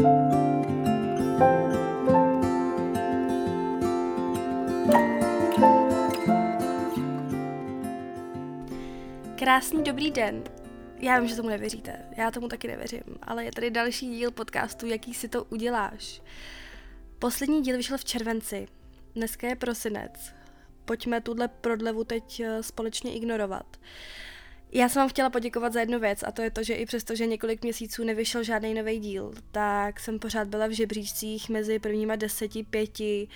Krásný dobrý den. Já vím, že tomu nevěříte, já tomu taky nevěřím, ale je tady další díl podcastu, jaký si to uděláš. Poslední díl vyšel v červenci, dneska je prosinec. Pojďme tuhle prodlevu teď eh, společně ignorovat. Já jsem vám chtěla poděkovat za jednu věc a to je to, že i přesto, že několik měsíců nevyšel žádný nový díl, tak jsem pořád byla v žebříčcích mezi prvníma deseti, pěti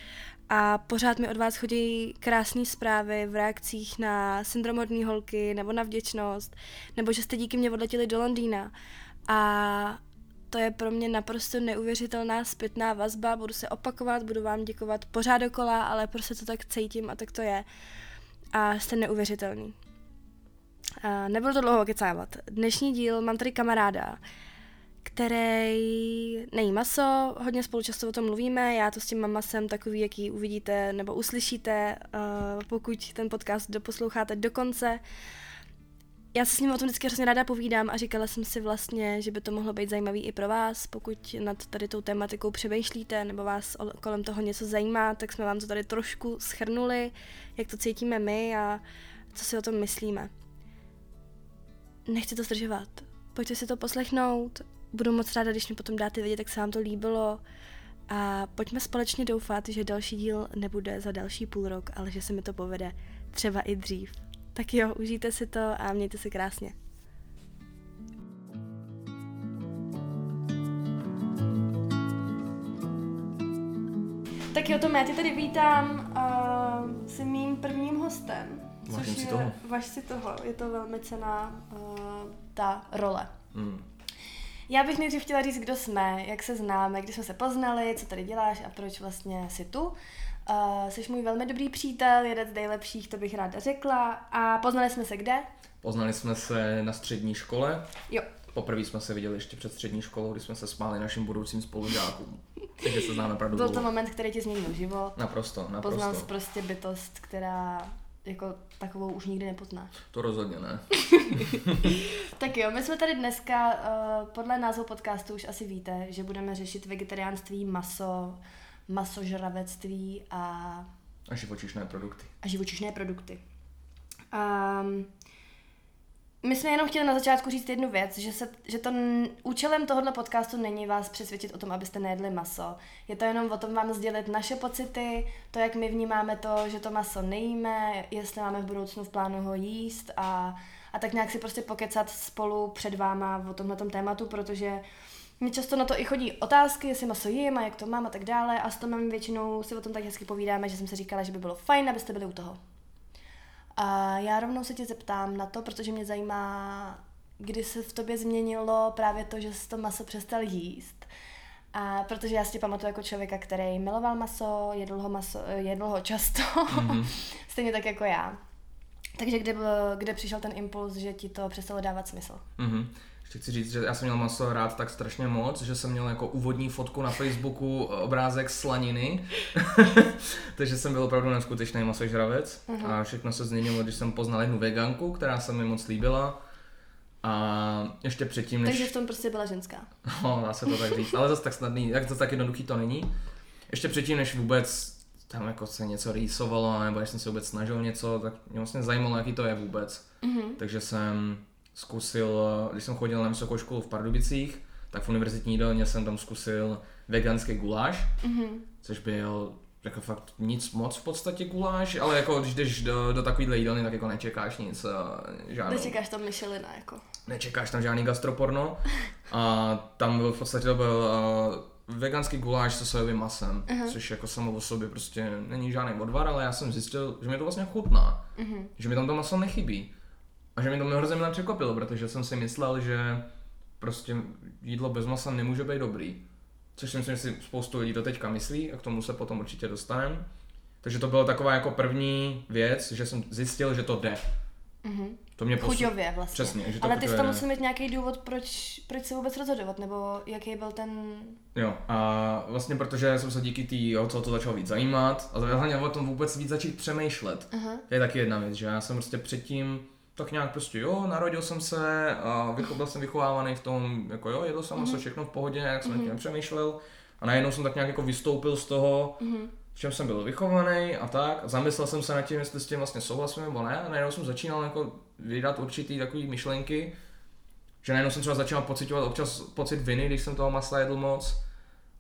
a pořád mi od vás chodí krásné zprávy v reakcích na syndrom hodný holky nebo na vděčnost, nebo že jste díky mě odletěli do Londýna. A to je pro mě naprosto neuvěřitelná zpětná vazba, budu se opakovat, budu vám děkovat pořád dokola, ale prostě to tak cítím a tak to je. A jste neuvěřitelný. A nebudu to dlouho kecávat. Dnešní díl mám tady kamaráda, který nejí maso, hodně spolu často o tom mluvíme, já to s tím mám masem takový, jaký uvidíte nebo uslyšíte, uh, pokud ten podcast doposloucháte do konce. Já se s ním o tom vždycky hrozně ráda povídám a říkala jsem si vlastně, že by to mohlo být zajímavý i pro vás, pokud nad tady tou tematikou přemýšlíte nebo vás kolem toho něco zajímá, tak jsme vám to tady trošku schrnuli, jak to cítíme my a co si o tom myslíme. Nechci to zdržovat. Pojďte si to poslechnout budu moc ráda, když mi potom dáte vědět, jak se vám to líbilo. A pojďme společně doufat, že další díl nebude za další půl rok, ale že se mi to povede třeba i dřív. Tak jo, užijte si to a mějte se krásně. Tak jo, Tome, já tě tady vítám uh, s mým prvním hostem. Vážím což si je, toho. Važ si toho, je to velmi cená uh, ta role. Hmm. Já bych nejdřív chtěla říct, kdo jsme, jak se známe, kdy jsme se poznali, co tady děláš a proč vlastně jsi tu. Uh, jsi můj velmi dobrý přítel, jeden z nejlepších, to bych ráda řekla. A poznali jsme se kde? Poznali jsme se na střední škole. Jo. Poprvé jsme se viděli ještě před střední školou, kdy jsme se spáli našim budoucím spolužákům. Takže se známe opravdu Byl to moment, který ti změnil život. Naprosto, Poznal jsi naprosto. prostě bytost, která jako takovou už nikdy nepoznáš. To rozhodně ne. Tak jo, my jsme tady dneska, uh, podle názvu podcastu už asi víte, že budeme řešit vegetariánství, maso, masožravectví a A živočišné produkty. a živočišné produkty. Um, my jsme jenom chtěli na začátku říct jednu věc, že, se, že to účelem tohohle podcastu není vás přesvědčit o tom, abyste nejedli maso. Je to jenom o tom vám sdělit naše pocity, to, jak my vnímáme to, že to maso nejíme, jestli máme v budoucnu v plánu ho jíst a, a tak nějak si prostě pokecat spolu před váma o tomhle tématu, protože mě často na to i chodí otázky, jestli maso jím a jak to mám a tak dále a s Tomem většinou si o tom tak hezky povídáme, že jsem si říkala, že by bylo fajn, abyste byli u toho. A já rovnou se tě zeptám na to, protože mě zajímá, kdy se v tobě změnilo právě to, že jsi to maso přestal jíst. A protože já si tě pamatuju jako člověka, který miloval maso, jedl ho, maso, jedl ho často, mm-hmm. stejně tak jako já. Takže kde, byl- kde přišel ten impuls, že ti to přestalo dávat smysl? Mhm. Ještě chci říct, že já jsem měl maso rád tak strašně moc, že jsem měl jako úvodní fotku na Facebooku obrázek slaniny. Takže jsem byl opravdu neskutečný masožravec. A všechno se změnilo, když jsem poznal jednu veganku, která se mi moc líbila. A ještě předtím, než... Takže v tom prostě byla ženská. No, dá se to tak říct, ale zase tak snadný, jak to tak jednoduchý to není. Ještě předtím, než vůbec tam jako se něco rýsovalo, nebo než jsem se vůbec snažil něco, tak mě vlastně zajímalo, jaký to je vůbec. Mm-hmm. Takže jsem zkusil, když jsem chodil na vysokou školu v Pardubicích, tak v univerzitní jídelně jsem tam zkusil veganský guláš, Mm-hmm. což byl jako fakt nic moc v podstatě guláš, ale jako když jdeš do, do takovýhle jídelny, tak jako nečekáš nic, eh, žádnou Nečekáš tam Michelina, jako. nečekáš tam žádný gastroporno. A tam byl v podstatě to byl uh, veganský guláš se sojovým masem, uh-huh. což jako samo o sobě prostě není žádný odvar, ale já jsem zjistil, že mi to vlastně chutná, Mm-hmm. že mi tam to maso nechybí. A že mi to hrozně mile překvapilo, protože jsem si myslel, že prostě jídlo bez masa nemůže být dobrý. Což si myslím, že si spoustu lidí to teďka myslí a k tomu se potom určitě dostaneme. Takže to byla taková jako první věc, že jsem zjistil, že to jde. Mm-hmm. To mě posu- Chuťově vlastně. Přesně, že to Ale ty jsi tam musel mít nějaký důvod, proč, proč se vůbec rozhodovat, nebo jaký byl ten... Jo, a vlastně protože jsem se díky té o to začal víc zajímat a hlavně o tom vůbec víc začít přemýšlet. Aha. To je taky jedna věc, že já jsem prostě předtím tak nějak prostě jo, narodil jsem se a vycho, byl jsem vychovávaný v tom, jako jo, jedl jsem mm-hmm. všechno v pohodě, jak jsem mm-hmm. nepřemýšlel. A najednou jsem tak nějak jako vystoupil z toho, mm-hmm. v čem jsem byl vychovaný a tak. A zamyslel jsem se nad tím, jestli s tím vlastně souhlasím nebo ne. A najednou jsem začínal jako vydat určitý takový myšlenky, že najednou jsem třeba začal pocitovat občas pocit viny, když jsem toho masla jedl moc.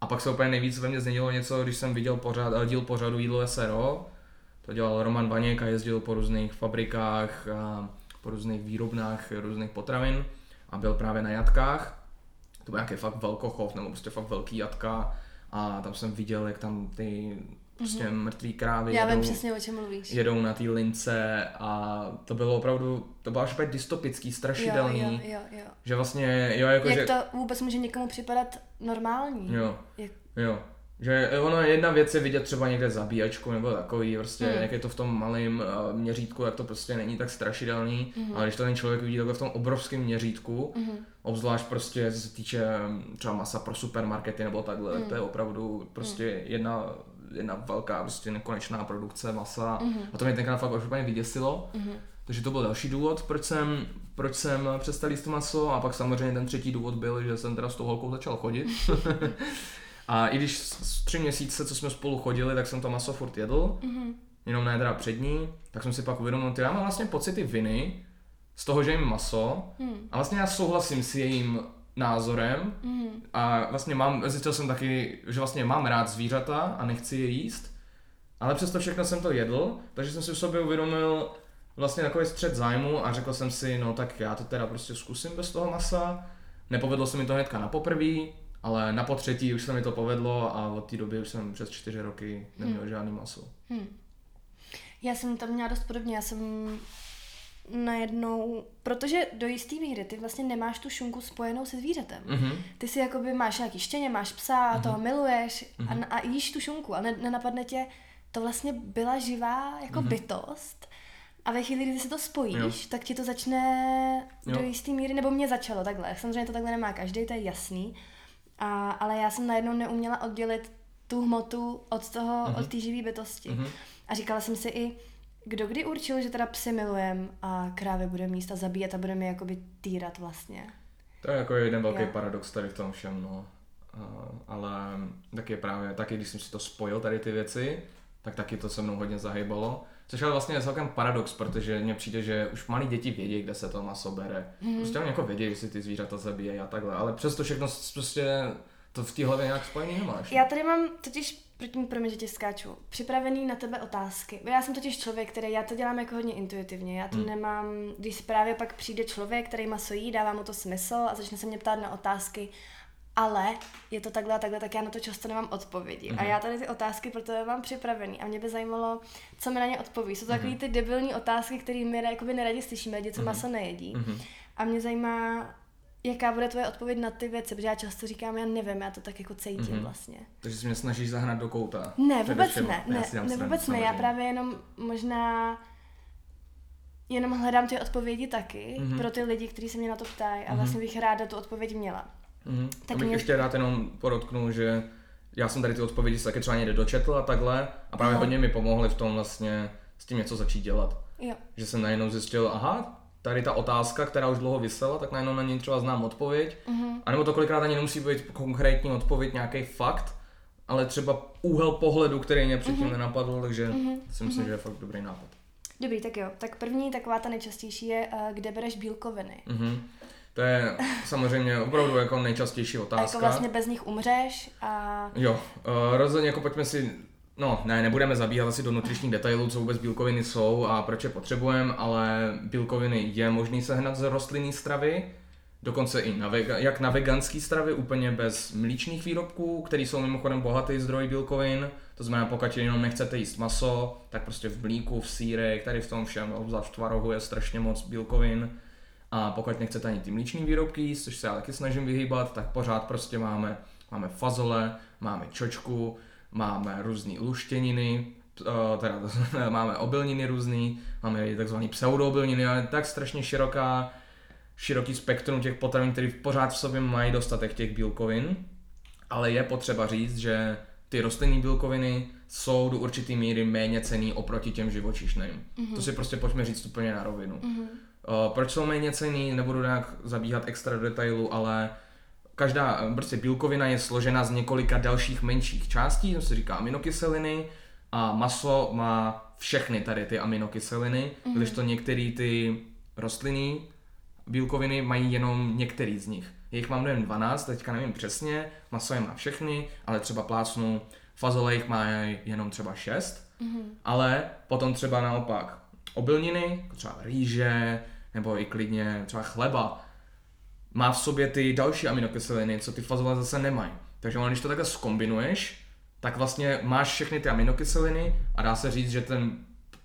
A pak se úplně nejvíc ve mně změnilo něco, když jsem viděl pořád, díl pořadu Jídlo SRO. To dělal Roman Vaněk a jezdil po různých fabrikách a po různých výrobnách různých potravin a byl právě na jatkách. To byl nějaký fakt velkochov, nebo prostě fakt velký jatka a tam jsem viděl, jak tam ty prostě mm-hmm. mrtvý krávy Já jedou, vím přesně, o čem mluvíš. jedou na té lince a to bylo opravdu, to bylo až úplně dystopický, strašidelný. Jo, jo, jo, jo. Že vlastně, jo, jako Jak že... to vůbec může někomu připadat normální? Jo, Jak... jo. Že ono jedna věc je vidět třeba někde zabíjačku nebo takový, prostě Hmm. jak je to v tom malém uh, měřítku, jak to prostě není tak strašidelný, Mhm. ale když to ten člověk vidí takhle v tom obrovském měřítku, Mhm. obzvlášť prostě co se týče mm, třeba masa pro supermarkety nebo takhle, tak Hmm. to je opravdu prostě jedna, jedna velká prostě nekonečná produkce masa Mhm. a to mě tenkrát fakt už úplně vyděsilo. Mhm. Takže to byl další důvod, proč jsem, proč jsem přestal jíst maso a pak samozřejmě ten třetí důvod byl, že jsem teda s tou holkou začal chodit. a i když tři měsíce, co jsme spolu chodili, tak jsem to maso furt jedl, Mhm. jenom ne teda před ní, tak jsem si pak uvědomil, že já mám vlastně pocity viny z toho, že jim maso Mhm. a vlastně já souhlasím s jejím názorem Mhm. a vlastně mám, zjistil jsem taky, že vlastně mám rád zvířata a nechci je jíst, ale přesto všechno jsem to jedl, takže jsem si v sobě uvědomil vlastně takový střed zájmu a řekl jsem si, no tak já to teda prostě zkusím bez toho masa. Nepovedlo se mi to hnedka na poprví, ale na potřetí už se mi to povedlo a od té doby už jsem přes čtyři roky neměl Hmm. žádný maso. Hmm. Já jsem tam měla dost podobně, já jsem najednou, protože do jistý míry ty vlastně nemáš tu šunku spojenou se zvířetem. Mhm. Ty si jakoby máš nějaký štěně, máš psa, a toho miluješ a, Mhm. a jíš tu šunku a ne, nenapadne tě, to vlastně byla živá jako Mhm. bytost a ve chvíli, kdy si to spojíš, Jo. tak ti to začne Jo. do jistý míry, nebo mě začalo takhle. Samozřejmě to takhle nemá každý, to je jasný, a, ale já jsem najednou neuměla oddělit tu hmotu od toho, Mhm. od té živé bytosti. Mhm. A říkala jsem si i, kdo kdy určil, že teda psy milujem a krávy budeme jíst a zabíjet a budeme je jakoby týrat vlastně. To je jako jeden velký Jo. paradox tady v tom všem, no. A, ale taky právě, taky když jsem si to spojil tady ty věci, tak taky to se mnou hodně zahybalo. Což ale vlastně je celkem paradox, protože mně přijde, že už malí děti vědí, kde se to maso bere. Mhm. Prostě oni jako vědí, že si ty zvířata zabíjejí a takhle, ale přesto všechno prostě to v té hlavě nějak spojený nemáš. Já tady mám totiž, proti promiň, že tě skáču, připravený na tebe otázky. Já jsem totiž člověk, který, já to dělám jako hodně intuitivně, já to Hmm. nemám, když právě pak přijde člověk, který maso jí, dává mu to smysl a začne se mě ptát na otázky, ale je to takhle a takhle, tak já na to často nemám odpovědi. A Mhm. já tady ty otázky pro tebe mám připravený a mě by zajímalo, co mi na ně odpoví. Jsou to Mhm. takový ty debilní otázky, které my jakoby neradi slyšíme, lidi, co Mhm. maso nejedí. Mhm. A mě zajímá, jaká bude tvoje odpověď na ty věci, protože já často říkám, já nevím, já to tak jako cítím Mhm. vlastně. Takže si mě snažíš zahnat do kouta. Ne, vůbec ne, Já ne, ne srandu, vůbec ne, já právě jenom možná jenom hledám ty odpovědi taky Mhm. pro ty lidi, kteří se mě na to ptají a Mhm. vlastně bych ráda tu odpověď měla. Mhm. Tak mě- ještě rád jenom podotknul, že já jsem tady ty odpovědi se taky třeba někde dočetl a takhle a právě Aha. hodně mi pomohly v tom vlastně s tím něco začít dělat. Jo, Že jsem najednou zjistil, aha, tady ta otázka, která už dlouho vysela, tak najednou na ní třeba znám odpověď. mhm. A nebo to kolikrát ani nemusí být konkrétní odpověď, nějaký fakt, ale třeba úhel pohledu, který mě předtím nenapadl, takže Mhm. si myslím, že je fakt dobrý nápad. Dobrý, tak jo. Tak první taková ta nejčastější je, eh, kde bereš bílkoviny. Mhm. To je samozřejmě opravdu jako nejčastější A otázka. jako vlastně bez nich umřeš a Jo, uh, rozhodně jako pojďme si, no ne, nebudeme zabíhat asi do nutričních detailů, co vůbec bílkoviny jsou a proč je potřebujeme, ale bílkoviny je možný sehnat z rostlinné stravy, dokonce i na vega, jak na veganské stravy, úplně bez mlíčných výrobků, které jsou mimochodem bohatý zdroj bílkovin, to znamená, pokud jenom nechcete jíst maso, tak prostě v mlíku, v sírech, tady v tom všem, obzvlášť v tvarohu je strašně moc bílkovin. A pokud nechcete ani ty mlíční výrobky jíst, což se já taky snažím vyhýbat, tak pořád prostě máme, máme fazole, máme čočku, máme různé luštěniny, eh, teda máme obilniny různý, máme i takzvané pseudoobilniny, ale tak strašně široká, široký spektrum těch potravin, které pořád v sobě mají dostatek těch bílkovin, ale je potřeba říct, že ty rostlinné bílkoviny jsou do určitý míry méně cený oproti těm živočišným. Mm-hmm. To si prostě pojďme říct úplně na rovinu. mhm. Uh, proč jsou méně cený, nebudu nějak zabíhat extra do detailu, ale každá eh, prostě bílkovina je složena z několika dalších menších částí, to se říká aminokyseliny a maso má všechny tady ty aminokyseliny, mm-hmm. když to některé ty rostliny bílkoviny mají jenom některý z nich. Jejich mám nevím 12, teďka nevím přesně, maso je má všechny, ale třeba plácnu, fazole jich má jenom třeba 6, mm-hmm. ale potom třeba naopak obilniny, jako třeba rýže, nebo i klidně třeba chleba, má v sobě ty další aminokyseliny, co ty fazole zase nemají. Takže když to takhle skombinuješ, tak vlastně máš všechny ty aminokyseliny a dá se říct, že ten,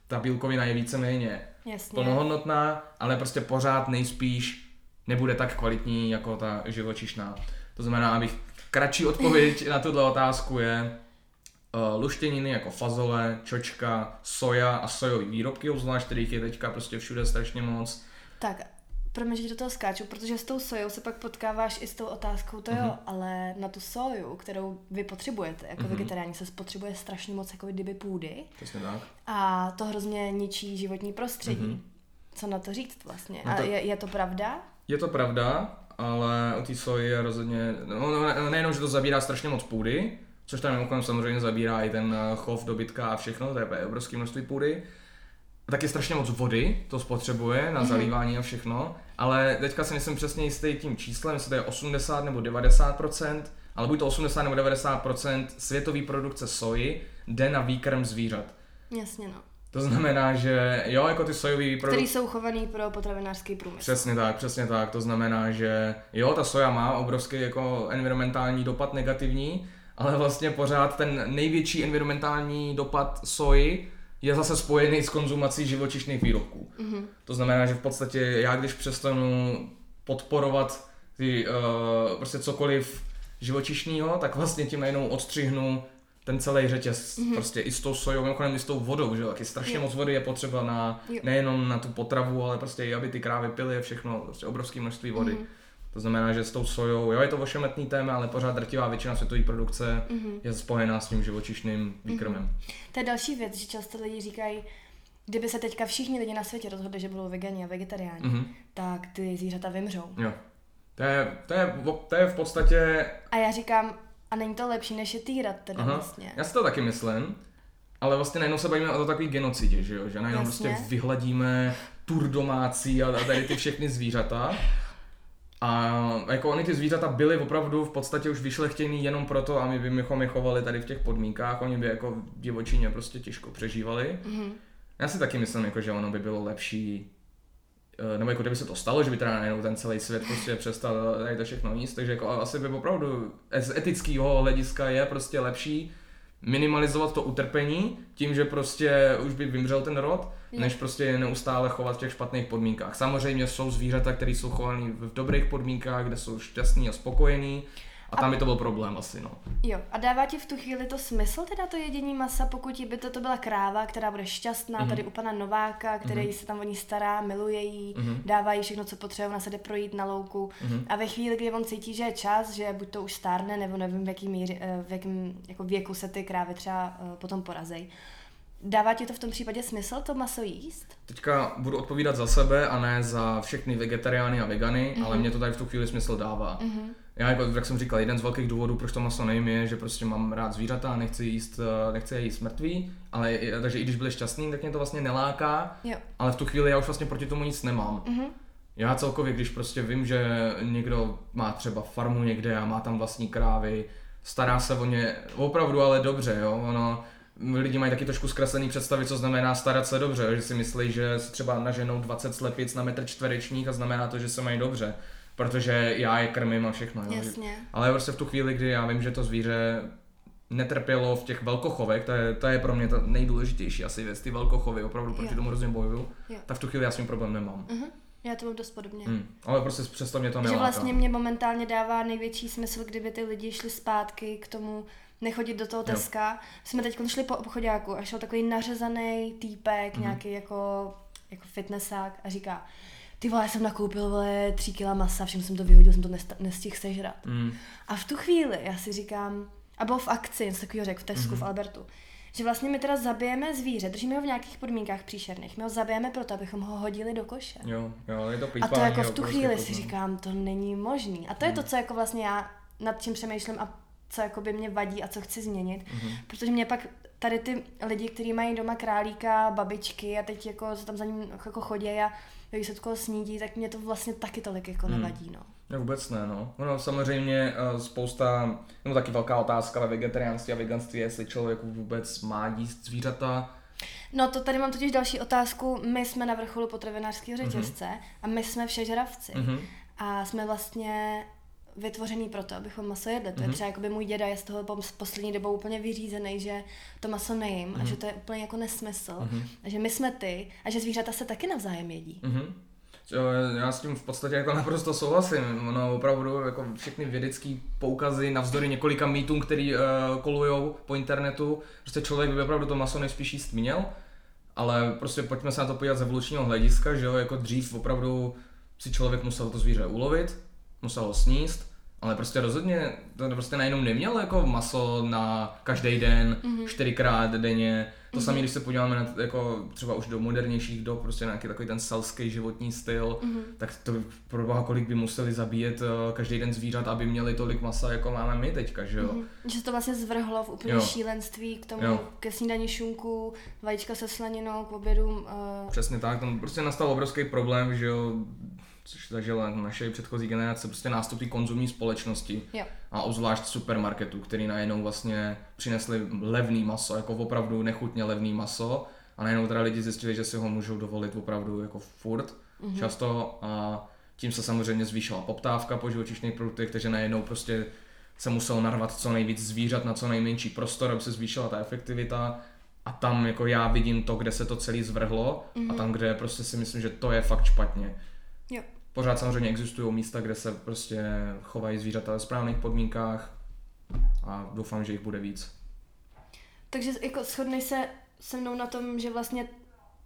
ta bílkovina je víceméně Jasně. plnohodnotná, ale prostě pořád nejspíš nebude tak kvalitní jako ta živočišná. To znamená, abych kratší odpověď na tuto otázku je uh, luštěniny jako fazole, čočka, soja a sojové výrobky, obzvlášť kterých je teďka prostě všude strašně moc. Tak promiň, že do toho skáču, protože s tou sojou se pak potkáváš i s tou otázkou, to jo, mm-hmm. ale na tu soju, kterou vy potřebujete, jako mm-hmm. vegetariáni, se spotřebuje strašně moc jako kdyby půdy. Přesně tak. A to hrozně ničí životní prostředí. Mm-hmm. Co na to říct vlastně? No to... A je, je to pravda? Je to pravda, ale u té soji je rozhodně, no, no nejenom, že to zabírá strašně moc půdy, což tam mimochodem samozřejmě zabírá i ten eh, chov dobytka a všechno, to je obrovské množství půdy, taky strašně moc vody to spotřebuje na mhm. zalívání a všechno, ale teďka si myslím přesně jistý tím číslem, jestli to je 80 nebo 90 ale buď to 80 nebo 90% světové produkce soji jde na výkrm zvířat. Jasně no. To znamená, že jo, jako ty sojový produkty... Který jsou chovaný pro potravinářský průmysl. Přesně tak, přesně tak. To znamená, že jo, ta soja má obrovský jako environmentální dopad negativní, ale vlastně pořád ten největší environmentální dopad soji je zase spojený s konzumací živočišných výrobků. Mm-hmm. To znamená, že v podstatě já když přestanu podporovat ty, uh, prostě cokoliv živočišného, tak vlastně tím najednou odstřihnu ten celý řetěz, mm-hmm. prostě i s tou sojou, mimochodem i s tou vodou, že jo, taky strašně jo. moc vody je potřeba na, jo. nejenom na tu potravu, ale prostě i aby ty krávy pily a všechno, prostě obrovské množství vody. Mm-hmm. To znamená, že s tou sojou, jo, je to ošemetný téma, ale pořád drtivá většina světové produkce mm-hmm. je spojená s tím živočišným výkrmem. Mm-hmm. To je další věc, že často lidi říkají, kdyby se teďka všichni lidi na světě rozhodli, že budou vegani a vegetariáni, mm-hmm. tak ty zvířata vymřou. Jo. To je, to, je, to je v podstatě... A já říkám, a není to lepší, než je týrat teda Aha. vlastně. Já si to taky myslím, ale vlastně najednou se bavíme o to takový genocidě, že jo? Že najednou prostě vyhladíme tur domácí a tady ty všechny zvířata. A jako oni ty zvířata byly opravdu v podstatě už vyšlechtěný jenom proto, a my bychom je chovali tady v těch podmínkách, oni by jako divočině prostě těžko přežívali. Mm-hmm. Já si taky myslím, jako, že ono by bylo lepší Eh, nebo jako kdyby se to stalo, že by teda najednou ten celý svět prostě přestal tady to všechno jíst, takže jako asi by opravdu z etického hlediska je prostě lepší minimalizovat to utrpení tím, že prostě už by vymřel ten rod, než prostě neustále chovat v těch špatných podmínkách. Samozřejmě jsou zvířata, které jsou chované v dobrých podmínkách, kde jsou šťastní a spokojení, a tam by to byl problém asi, no. Jo, a dává ti v tu chvíli to smysl teda to jedění masa, pokud by to, to byla kráva, která bude šťastná, mm-hmm. tady u pana Nováka, který mm-hmm. se tam o ní stará, miluje jí, mm-hmm. dává jí všechno, co potřebuje, ona se jde projít na louku. Mm-hmm. A ve chvíli, kdy on cítí, že je čas, že buď to už stárne, nebo nevím, v míři, eh, v jakým jako věku se ty krávy třeba uh, potom porazej, Dává ti to v tom případě smysl to maso jíst? Teďka budu odpovídat za sebe a ne za všechny vegetariány a vegany, mm-hmm. ale mě to tady v tu chvíli smysl dává. Mm-hmm. Já, jako, jak jsem říkal, jeden z velkých důvodů, proč to maso nejím, je, že prostě mám rád zvířata a nechci jíst, eh, nechci je jíst mrtvý, ale takže i když byli šťastný, tak mě to vlastně neláká, jo. ale v tu chvíli já už vlastně proti tomu nic nemám. Mm-hmm. Já celkově, když prostě vím, že někdo má třeba farmu někde a má tam vlastní krávy, stará se o ně opravdu ale dobře, jo, ono, lidi mají taky trošku zkreslený představy, co znamená starat se dobře, že si myslí, že si třeba naženou 20 slepic na metr čtverečních a znamená to, že se mají dobře, protože já je krmím a všechno. Jo. Jasně. Ale prostě v tu chvíli, kdy já vím, že to zvíře netrpělo v těch velkochovech, to je, to je pro mě to nejdůležitější asi věc, ty velkochovy, opravdu proti jo. tomu hrozně bojuju, jo. tak v tu chvíli já s tím problém nemám. Uh-huh. Já to mám dost podobně. Hmm. Ale prostě přesto mě to neláká. Že vlastně mě momentálně dává největší smysl, kdyby ty lidi šli zpátky k tomu nechodit do toho Teska. Jo. Jsme teď šli po obchodáku a šel takový nařezaný týpek, mm-hmm. nějaký jako, jako fitnessák a říká, ty vole, jsem nakoupil vole, tři kila masa, všem jsem to vyhodil, jsem to nestihl sežrat. Mm. A v tu chvíli já si říkám, a byl v akci, něco takového řekl v Tesku, mm-hmm. v Albertu, že vlastně my teda zabijeme zvíře, držíme ho v nějakých podmínkách příšerných, my ho zabijeme proto, abychom ho hodili do koše. Jo, jo, je to A to jako v tu chvíli si říkám, to není možný. A to je to, co jako vlastně já nad čím přemýšlím a co jako by mě vadí a co chci změnit. Mm-hmm. Protože mě pak tady ty lidi, kteří mají doma králíka, babičky a teď jako se tam za ním jako chodí a výsledku snídí, tak mě to vlastně taky tolik jako mm. nevadí, no. Ne, vůbec ne, no. No samozřejmě uh, spousta, no taky velká otázka ve vegetariánství a veganství, jestli člověk vůbec má jíst zvířata. No to tady mám totiž další otázku. My jsme na vrcholu potravinářského mhm. řetězce mm-hmm. a my jsme všežravci. Mm-hmm. A jsme vlastně vytvořený proto, abychom maso jedli. To mm-hmm. je mhm. třeba jako by můj děda je z toho poslední dobou úplně vyřízený, že to maso nejím mm-hmm. a že mhm. to je úplně jako nesmysl. Mm-hmm. A že my jsme ty a že zvířata se taky navzájem jedí. Mm-hmm. Já s tím v podstatě jako naprosto souhlasím. No opravdu jako všechny vědecké poukazy navzdory několika mýtům, který uh, kolujou po internetu, prostě člověk by opravdu to maso nejspíš jíst měl, ale prostě pojďme se na to podívat z evolučního hlediska, že jo, jako dřív opravdu si člověk musel to zvíře ulovit, musel ho sníst, ale prostě rozhodně to prostě najednou neměl jako maso na každý den, mm-hmm. čtyřikrát denně. To mm-hmm. samé, když se podíváme na jako třeba už do modernějších dob, prostě nějaký takový ten selský životní styl, mm-hmm. tak to pro boha kolik by museli zabíjet uh, každý den zvířat, aby měli tolik masa, jako máme my teďka, že jo? Mm-hmm. Že to vlastně zvrhlo v úplně jo. šílenství k tomu, jo. ke snídaní šunku, vajíčka se slaninou, k obědu. Uh... Přesně tak, tam prostě nastal obrovský problém, že jo, což zažila naše předchozí generace, prostě nástupy konzumní společnosti jo. a obzvlášť supermarketů, který najednou vlastně přinesli levný maso, jako opravdu nechutně levný maso a najednou teda lidi zjistili, že si ho můžou dovolit opravdu jako furt mm-hmm. často a tím se samozřejmě zvýšila poptávka po živočišných produktech, takže najednou prostě se muselo narvat co nejvíc zvířat na co nejmenší prostor, aby se zvýšila ta efektivita a tam jako já vidím to, kde se to celé zvrhlo mm-hmm. a mhm. tam, kde prostě si myslím, že to je fakt špatně. Jo. Pořád samozřejmě existují místa, kde se prostě chovají zvířata ve správných podmínkách a doufám, že jich bude víc. Takže jako shodnej se se mnou na tom, že vlastně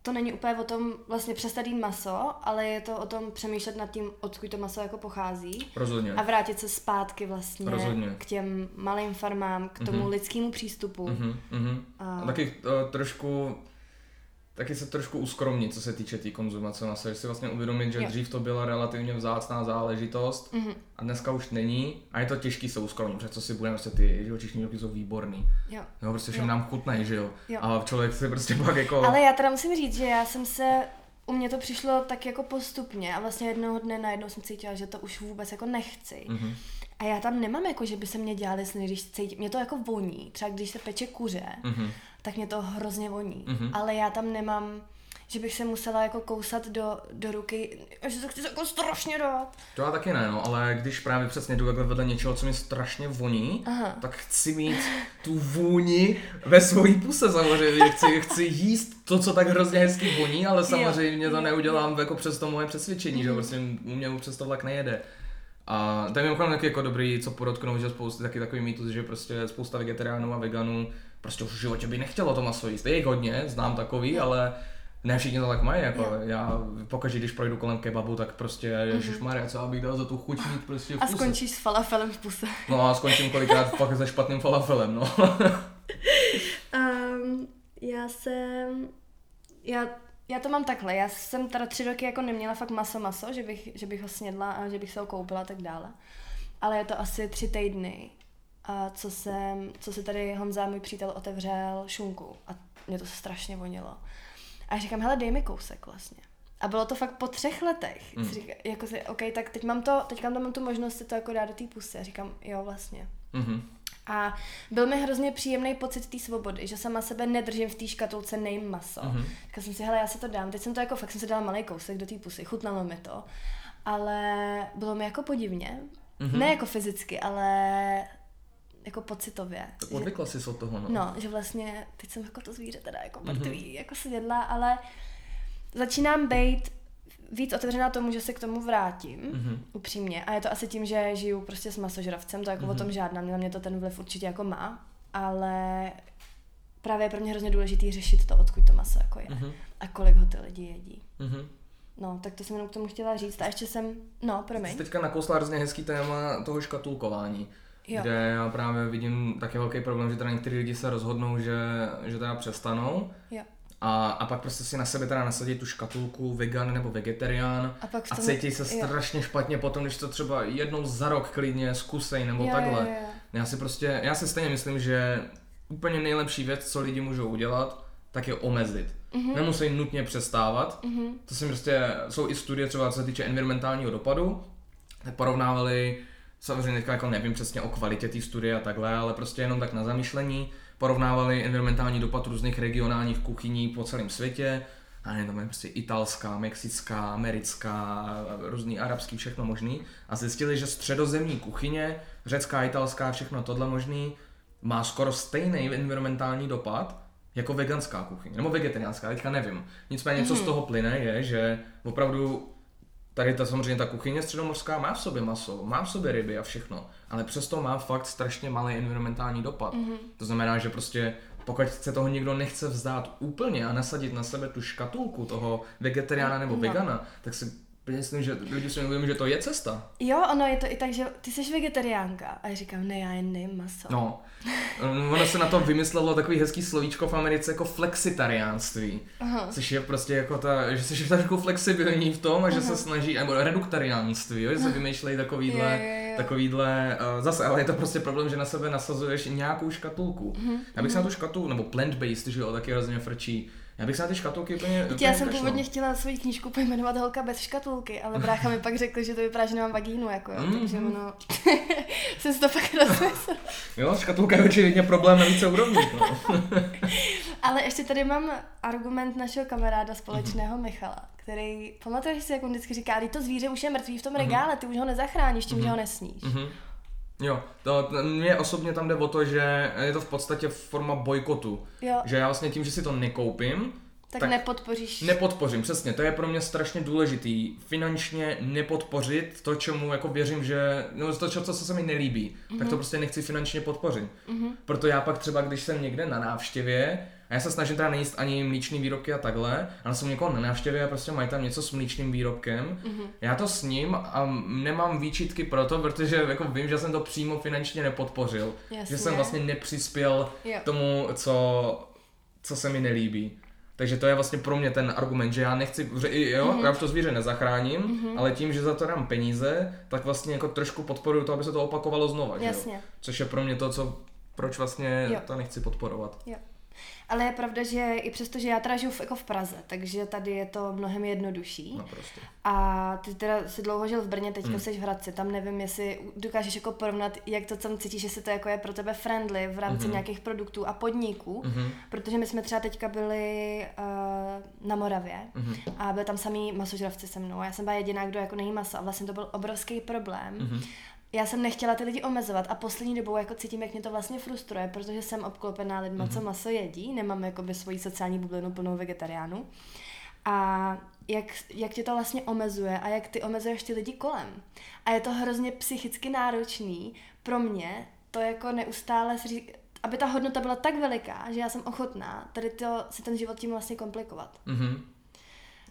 to není úplně o tom vlastně přestat jít maso, ale je to o tom přemýšlet nad tím, odkud to maso jako pochází. Rozhodně. A vrátit se zpátky vlastně Rozhodně. k těm malým farmám, k tomu mm-hmm. lidskému přístupu. Mm-hmm. Mm-hmm. A... a taky uh, trošku taky se trošku uskromnit, co se týče té tý konzumace masa, že si vlastně uvědomit, že jo. dřív to byla relativně vzácná záležitost mm-hmm. a dneska už není a je to těžký se uskromnit, protože co si budeme, prostě ty živočišní výrobky jsou výborný. Jo. jo prostě všem jo. nám chutnají, že jo? jo. A člověk si prostě pak jako... Ale já teda musím říct, že já jsem se u mě to přišlo tak jako postupně a vlastně jednoho dne najednou jsem cítila, že to už vůbec jako nechci. Mm-hmm. A já tam nemám jako, že by se mě dělali sny, když cítím, mě to jako voní, třeba když se peče kuře, mm-hmm tak mě to hrozně voní. Mm-hmm. Ale já tam nemám, že bych se musela jako kousat do, do ruky, že to chci jako strašně dát. To já taky ne, no, ale když právě přesně jdu takhle vedle něčeho, co mi strašně voní, Aha. tak chci mít tu vůni ve svojí puse samozřejmě. Chci, chci jíst to, co tak hrozně hezky voní, ale samozřejmě jo. to neudělám jako přes to moje přesvědčení, mm-hmm. že prostě u mě přes to vlak nejede. A to je mimochodem taky jako dobrý, co podotknout, že spousta taky takový mýtus, že prostě spousta vegetariánů a veganů prostě už v životě by nechtělo to maso jíst. Je jich hodně, znám takový, ale ne všichni to tak mají, jako yeah. já pokaždé, když projdu kolem kebabu, tak prostě mm-hmm. Maria, co abych dal za tu chuť mít prostě v puse. A skončíš s falafelem v puse. No a skončím kolikrát fakt se špatným falafelem, no. um, já jsem, já, já to mám takhle, já jsem teda tři roky jako neměla fakt maso maso, že bych, že bych ho snědla a že bych se ho koupila a tak dále. Ale je to asi tři týdny, a co jsem, co se tady Honza, můj přítel, otevřel šunku a mě to strašně vonilo. A říkám, hele, dej mi kousek vlastně. A bylo to fakt po třech letech. Mm. Říkám, jako si, OK, tak teď mám to, teďka mám tu možnost si to jako dát do té pusy. A říkám, jo, vlastně. Mm-hmm. A byl mi hrozně příjemný pocit té svobody, že sama sebe nedržím v té škatulce nejím maso. Mm-hmm. Říkala jsem si, hele, já si to dám. Teď jsem to jako fakt jsem si dala malý kousek do té pusy, chutnalo mi to. Ale bylo mi jako podivně. Mm-hmm. Ne jako fyzicky, ale jako pocitově. Tak odvykla jsi od toho, no. No, že vlastně, teď jsem jako to zvíře teda jako mrtvý, mm-hmm. jako svědla, ale začínám být víc otevřená tomu, že se k tomu vrátím, mm-hmm. upřímně. A je to asi tím, že žiju prostě s masožravcem, to jako mm-hmm. o tom žádná, na mě to ten vliv určitě jako má, ale právě je pro mě hrozně důležité řešit to, odkud to maso jako je mm-hmm. a kolik ho ty lidi jedí. Mm-hmm. No, tak to jsem jenom k tomu chtěla říct. A ještě jsem, no, promiň. Jsi teďka nakousla hrozně hezký téma toho škatulkování. Jo. Kde já právě vidím taky velký problém, že teda někteří lidi se rozhodnou, že, že teda přestanou. Jo. A, a pak prostě si na sebe teda nasadí tu škatulku vegan nebo vegetarián a, pak a cítí se jo. strašně špatně potom, když to třeba jednou za rok klidně zkusej nebo jo, takhle. Jo, jo. Já si prostě, já si stejně myslím, že úplně nejlepší věc, co lidi můžou udělat, tak je omezit. Mm-hmm. Nemusí nutně přestávat. Mm-hmm. To si prostě, jsou i studie třeba co se týče environmentálního dopadu, tak porovnávali, samozřejmě teďka jako nevím přesně o kvalitě té studie a takhle, ale prostě jenom tak na zamýšlení, porovnávali environmentální dopad různých regionálních kuchyní po celém světě, a ne, tam je prostě italská, mexická, americká, různý arabský, všechno možný. A zjistili, že středozemní kuchyně, řecká, italská, všechno tohle možný, má skoro stejný environmentální dopad jako veganská kuchyně, nebo vegetariánská, teďka nevím. Nicméně, mm-hmm. co z mhm. toho plyne, je, že opravdu tady ta samozřejmě ta kuchyně středomořská má v sobě maso, má v sobě ryby a všechno, ale přesto má fakt strašně malý environmentální dopad. Mm-hmm. To znamená, že prostě pokud se toho někdo nechce vzdát úplně a nasadit na sebe tu škatulku toho vegetariána nebo no. vegana, tak si myslím, že lidi si uvědomí, že to je cesta. Jo, ono je to i tak, že ty jsi vegetariánka. A já říkám, ne, já jen nejím maso. No, ono se na to vymyslelo takový hezký slovíčko v Americe jako flexitariánství. Aha. Což je prostě jako ta, že jsi trošku flexibilní v tom a že Aha. se snaží, nebo reduktariánství, jo, že se vymýšlejí takovýhle, je, je, je. takovýhle, uh, zase, ale je to prostě problém, že na sebe nasazuješ nějakou škatulku. Uh-huh. Já bych se na tu škatulku, nebo plant-based, že jo, taky hrozně frčí já bych se na ty škatulky úplně, úplně Já jsem původně chtěla svou knížku pojmenovat Holka bez škatulky, ale brácha mi pak řekl, že to vypadá, že nemám vagínu, jako jo, mm-hmm. takže ono, jsem si to pak rozmyslel. jo, škatulka je určitě problém na více úrovních. No. ale ještě tady mám argument našeho kamaráda společného mm-hmm. Michala, který, pamatuješ si, jak on vždycky říká, to zvíře už je mrtvý v tom mm-hmm. regále, ty už ho nezachráníš tím, mm-hmm. že ho nesníš. Mm-hmm. Jo, to, mě osobně tam jde o to, že je to v podstatě forma bojkotu. Jo. Že já vlastně tím, že si to nekoupím, tak, tak nepodpoříš. Nepodpořím, přesně, to je pro mě strašně důležitý. Finančně nepodpořit to, čemu jako věřím, že, no to, co se mi nelíbí, mm-hmm. tak to mhm. prostě nechci finančně podpořit. Mm-hmm. Proto já pak třeba, když jsem někde na návštěvě, a já se snažím teda nejíst ani mlíčný výrobky a takhle, ale jsem někoho na návštěvě a prostě mají tam něco s mlíčným výrobkem. Mm-hmm. Já to s ním a nemám výčitky pro to, protože jako vím, že jsem to přímo finančně nepodpořil. Jasně. Že jsem vlastně nepřispěl jo. tomu, co, co se mi nelíbí. Takže to je vlastně pro mě ten argument, že já nechci, že jo, mm-hmm. já už to zvíře nezachráním, mm-hmm. ale tím, že za to dám peníze, tak vlastně jako trošku podporuju to, aby se to opakovalo znova. Jasně. Že jo? Což je pro mě to, co, proč vlastně jo. to nechci podporovat. Jo. Ale je pravda, že i přesto, že já teda žiju v, jako v Praze, takže tady je to mnohem jednodušší. No prostě. A ty teda si dlouho žil v Brně, teďka hmm. jsi v Hradci, tam nevím, jestli dokážeš jako porovnat, jak to tam cítíš, jestli to jako je pro tebe friendly v rámci mm-hmm. nějakých produktů a podniků, mm-hmm. protože my jsme třeba teďka byli uh, na Moravě mm-hmm. a byli tam samý masožravci se mnou a já jsem byla jediná, kdo jako nejí maso a vlastně to byl obrovský problém. Mm-hmm já jsem nechtěla ty lidi omezovat a poslední dobou jako cítím, jak mě to vlastně frustruje, protože jsem obklopená lidma, mm-hmm. co maso jedí, nemám jakoby svoji sociální bublinu plnou vegetariánů. A jak, jak tě to vlastně omezuje a jak ty omezuješ ty lidi kolem. A je to hrozně psychicky náročný pro mě to jako neustále si aby ta hodnota byla tak veliká, že já jsem ochotná tady to, si ten život tím vlastně komplikovat. Mm-hmm.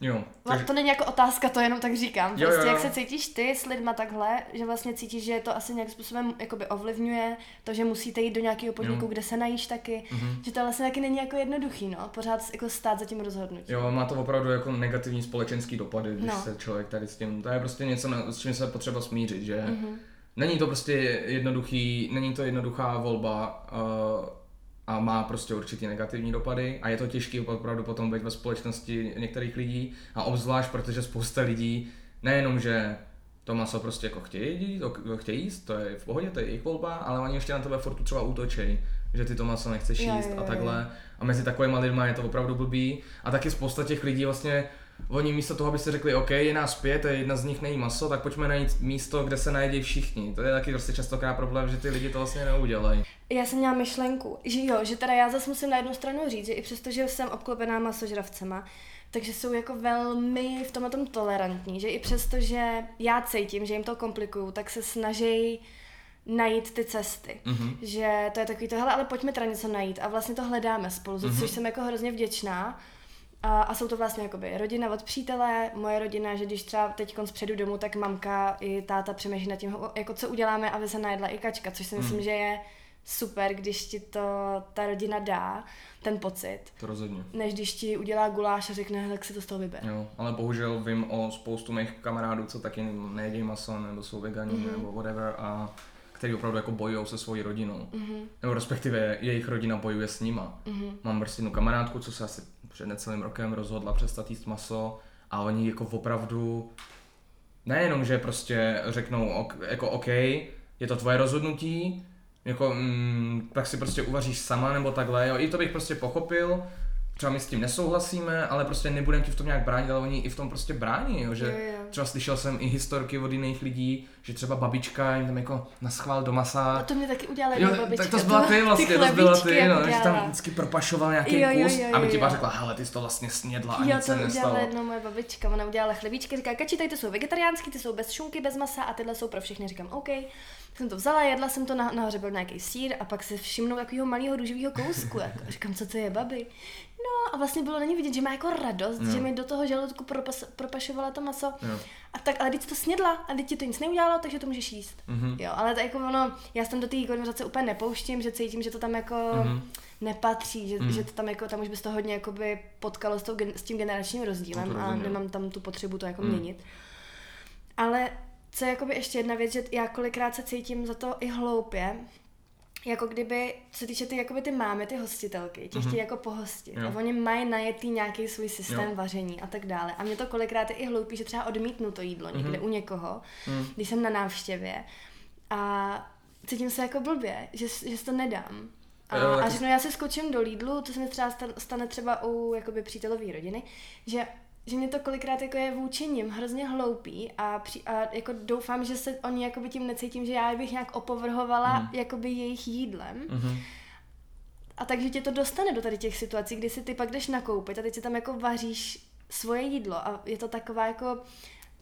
Jo. Takže... To není jako otázka, to jenom tak říkám. Prostě jo, jo, jo. jak se cítíš ty s lidma takhle, že vlastně cítíš, že to asi nějakým způsobem jakoby ovlivňuje to, že musíte jít do nějakého podniku, jo. kde se najíš taky, mm-hmm. že to vlastně taky není jako jednoduchý, no, pořád jako stát za tím rozhodnutím. Jo, má to opravdu jako negativní společenský dopady, když no. se člověk tady s tím, to je prostě něco, s čím se potřeba smířit, že mm-hmm. není to prostě jednoduchý, není to jednoduchá volba, uh, a má prostě určitý negativní dopady a je to těžké opravdu potom být ve společnosti některých lidí a obzvlášť, protože spousta lidí nejenom, že to maso prostě jako chtějí, to chtějí jíst, to je v pohodě, to je jejich volba, ale oni ještě na tebe furt třeba útočí, že ty to maso nechceš jíst a takhle. A mezi takovými lidmi je to opravdu blbý. A taky spousta těch lidí vlastně Oni místo toho, aby si řekli, OK, je nás pět, jedna z nich nejí maso, tak pojďme najít místo, kde se najedí všichni. To je taky prostě častokrát problém, že ty lidi to vlastně neudělají. Já jsem měla myšlenku, že jo, že teda já zase musím na jednu stranu říct, že i přesto, že jsem obklopená masožravcema, takže jsou jako velmi v tomhle tom tolerantní, že i přesto, že já cítím, že jim to komplikuju, tak se snaží najít ty cesty. Mm-hmm. Že to je takový to, hele, ale pojďme teda něco najít a vlastně to hledáme spolu, mm-hmm. což jsem jako hrozně vděčná A, a jsou to vlastně jakoby rodina od přítele, moje rodina, že když třeba teď přijdu domů, tak mamka i táta přemýšlí nad tím, jako co uděláme, aby se najedla i kačka, což si myslím, hmm. že je super, když ti to ta rodina dá, ten pocit. To rozhodně. Než když ti udělá guláš a řekne, tak si to z toho vyber. Jo, ale bohužel vím o spoustu mých kamarádů, co taky nejedí maso, nebo jsou vegani, mm-hmm. nebo whatever, a který opravdu jako bojují se svojí rodinou. Mm-hmm. Nebo respektive jejich rodina bojuje s nima. Mm-hmm. Mám prostě jednu kamarádku, co se asi před necelým rokem rozhodla přestat jíst maso a oni jako opravdu nejenom, že prostě řeknou jako OK, je to tvoje rozhodnutí, jako, mm, tak si prostě uvaříš sama nebo takhle, jo, i to bych prostě pochopil, třeba my s tím nesouhlasíme, ale prostě nebudeme ti v tom nějak bránit, ale oni i v tom prostě brání, jo, že jo, jo. třeba slyšel jsem i historky od jiných lidí, že třeba babička jim tam jako naschvál do masa. A to mě taky udělala jo, babička. Tak to byla ty vlastně, ty to byla ty, no, že tam vždycky propašoval nějaký jo, jo, kus, jo, jo, aby ti řekla, hele, ty jsi to vlastně snědla a jo, nic to se udělala jednou moje babička, ona udělala chlebíčky, říká, kači, tady to jsou vegetariánský, ty jsou bez šunky, bez masa a tyhle jsou pro všechny, říkám, OK jsem to vzala, jedla jsem to, na, nahoře byl nějaký sír a pak se všimnou takového malého růžového kousku. Jako. A říkám, co to je, babi? No a vlastně bylo není vidět, že má jako radost, no. že mi do toho žaludku propas, propašovala to maso. No. A tak, ale teď to snědla a teď ti to nic neudělalo, takže to můžeš jíst. Mm-hmm. Jo, ale to jako ono, já jsem do té konverzace úplně nepouštím, že cítím, že to tam jako mm-hmm. nepatří, že, mm. že to tam jako, tam už bys to hodně jakoby potkalo s, tou, s tím generačním rozdílem no a nemám tam tu potřebu to jako mm. měnit. Ale co je jakoby ještě jedna věc, že já kolikrát se cítím za to i hloupě, jako kdyby, co se týče ty, jakoby ty mámy, ty hostitelky, ti mm-hmm. chtějí jako pohostit. Jo. A oni mají najetý nějaký svůj systém jo. vaření a tak dále. A mě to kolikrát je i hloupý, že třeba odmítnu to jídlo mm-hmm. někde u někoho, mm. když jsem na návštěvě. A cítím se jako blbě, že, že to nedám. A, jo, a řeknu, já se skočím do Lidlu, to se mi třeba stane třeba u jakoby přítelové rodiny, že že mě to kolikrát jako je vůči ním hrozně hloupý a, při, a jako doufám, že se oni jakoby tím necítím, že já bych nějak opovrhovala mm. jakoby jejich jídlem. Mm-hmm. A takže tě to dostane do tady těch situací, kdy si ty pak jdeš nakoupit a teď si tam jako vaříš svoje jídlo a je to taková jako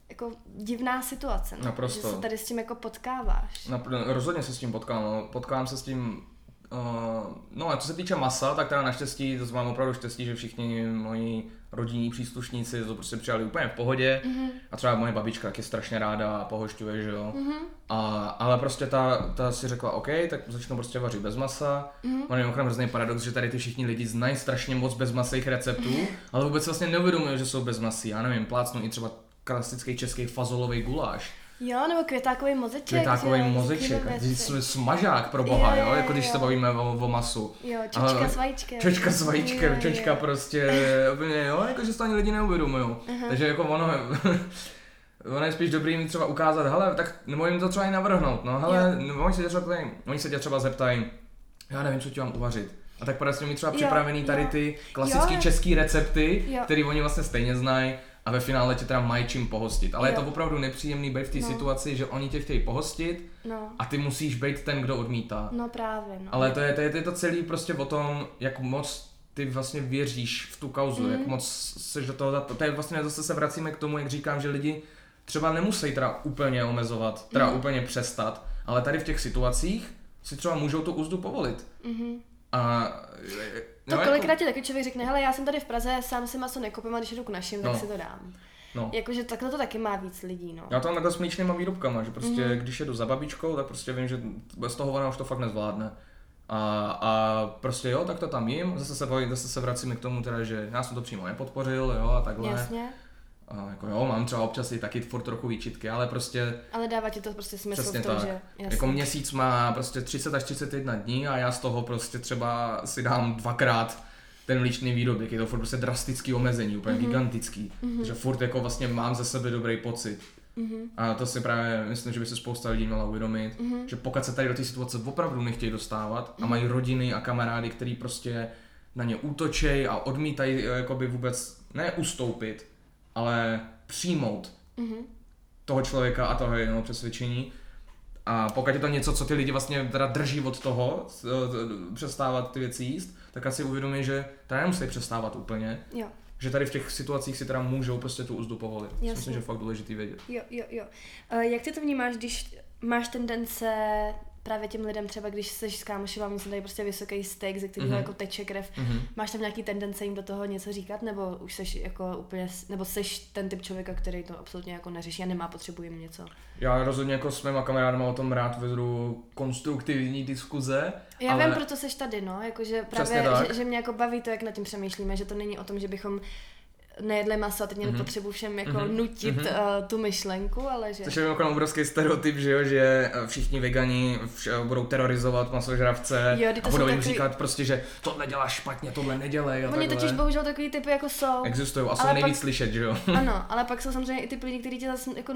jako divná situace, no? Naprosto. že se tady s tím jako potkáváš. Napr- rozhodně se s tím potkám, no. potkám se s tím Uh, no a co se týče masa, tak teda naštěstí, to mám opravdu štěstí, že všichni moji rodinní příslušníci to prostě přijali úplně v pohodě. Mm-hmm. A třeba moje babička taky strašně ráda a pohošťuje, že jo. Mm-hmm. A, ale prostě ta, ta si řekla, OK, tak začnu prostě vařit bez masa. Mm-hmm. On je opravdu hrozný paradox, že tady ty všichni lidi znají strašně moc bezmasých receptů, mm-hmm. ale vůbec vlastně neuvědomují, že jsou bez masy. Já nevím, plácnu i třeba klasický český fazolový guláš Jo, nebo květákový mozeček. Květákový mozeček, smažák pro boha, jo, jo, jo, jako když jo. se bavíme o, o masu. Jo, čočka Ale, s vajíčkem. Čočka s vajíčkem, jo, čočka jo. prostě, úplně, jo, jako že se to ani lidi neuvědomují. Takže jako ono, ono je spíš dobrý mi třeba ukázat, hele, tak nebo jim to třeba i navrhnout, no hele, nebo oni se tě třeba, oni se tě třeba zeptají, já nevím, co ti mám uvařit. A tak poradě mi třeba připravený tady ty klasické české recepty, které oni vlastně stejně znají a ve finále tě teda mají čím pohostit. Ale jo. je to opravdu nepříjemný být v té no. situaci, že oni tě chtějí pohostit no. a ty musíš být ten, kdo odmítá. No právě. No. Ale to je, to je, to je to celý prostě o tom, jak moc ty vlastně věříš v tu kauzu, mm. jak moc seš do toho, to je vlastně zase se vracíme k tomu, jak říkám, že lidi třeba nemusí teda úplně omezovat, teda mm. úplně přestat, ale tady v těch situacích si třeba můžou tu úzdu povolit. Mm-hmm. A to no, kolikrát jako... ti taky člověk řekne, hele, já jsem tady v Praze, sám si maso nekopím a když jdu k našim, no. tak si to dám. No. Jakože takhle to taky má víc lidí, no. Já to mám takhle s mlíčnýma výrobkama, že prostě mm-hmm. když jedu za babičkou, tak prostě vím, že bez toho ona už to fakt nezvládne. A, a prostě jo, tak to tam jim, zase se, zase se vracíme k tomu teda, že já jsem to přímo nepodpořil, jo, a takhle. Jasně. A jako jo, mám třeba občas i taky furt trochu výčitky, ale prostě... Ale dává ti to prostě smysl v tom, tak. že... Jasný. Jako měsíc má prostě 30 až 31 dní a já z toho prostě třeba si dám dvakrát ten mlíčný výrobek, je to furt prostě drastický omezení, úplně mm-hmm. gigantický, mm-hmm. že furt jako vlastně mám ze sebe dobrý pocit. Mm-hmm. A to si právě myslím, že by se spousta lidí měla uvědomit, mm-hmm. že pokud se tady do té situace opravdu nechtějí dostávat mm-hmm. a mají rodiny a kamarády, který prostě na ně útočej a odmítají jakoby vůbec ne ustoupit, ale přijmout mm-hmm. toho člověka a toho jeho přesvědčení. A pokud je to něco, co ty lidi vlastně teda drží od toho, přestávat ty věci jíst, tak asi uvědomí, že teda nemusí přestávat úplně. Jo. Že tady v těch situacích si teda můžou prostě tu úzdu povolit. Jasně. Myslím, že je fakt důležitý vědět. Jo, jo, jo. Uh, jak ty to vnímáš, když máš tendence právě těm lidem třeba, když seš s oni se dají prostě vysoký steak, ze kterého Mhm. jako teče krev, Mhm. máš tam nějaký tendence jim do toho něco říkat, nebo už seš jako úplně, nebo seš ten typ člověka, který to absolutně jako neřeší a nemá potřebu jim něco. Já rozhodně jako s mýma kamarádama o tom rád vedu konstruktivní diskuze. Já ale... vím, proto seš tady, no, jakože právě, že, že, mě jako baví to, jak nad tím přemýšlíme, že to není o tom, že bychom nejedli maso a teď měli Mhm. potřebu všem jako Mhm. nutit Mhm. uh, tu myšlenku, ale že... Což je mimochodem obrovský stereotyp, že jo, že všichni vegani vš- budou terorizovat masožravce Jo, a budou jim takový- říkat prostě, že tohle děláš špatně, tohle nedělej a Oni takhle. totiž bohužel takový typy jako jsou. Existují a jsou Ale nejvíc pak- slyšet, že jo. Ano, ale pak jsou samozřejmě i ty lidi, kteří tě zase jako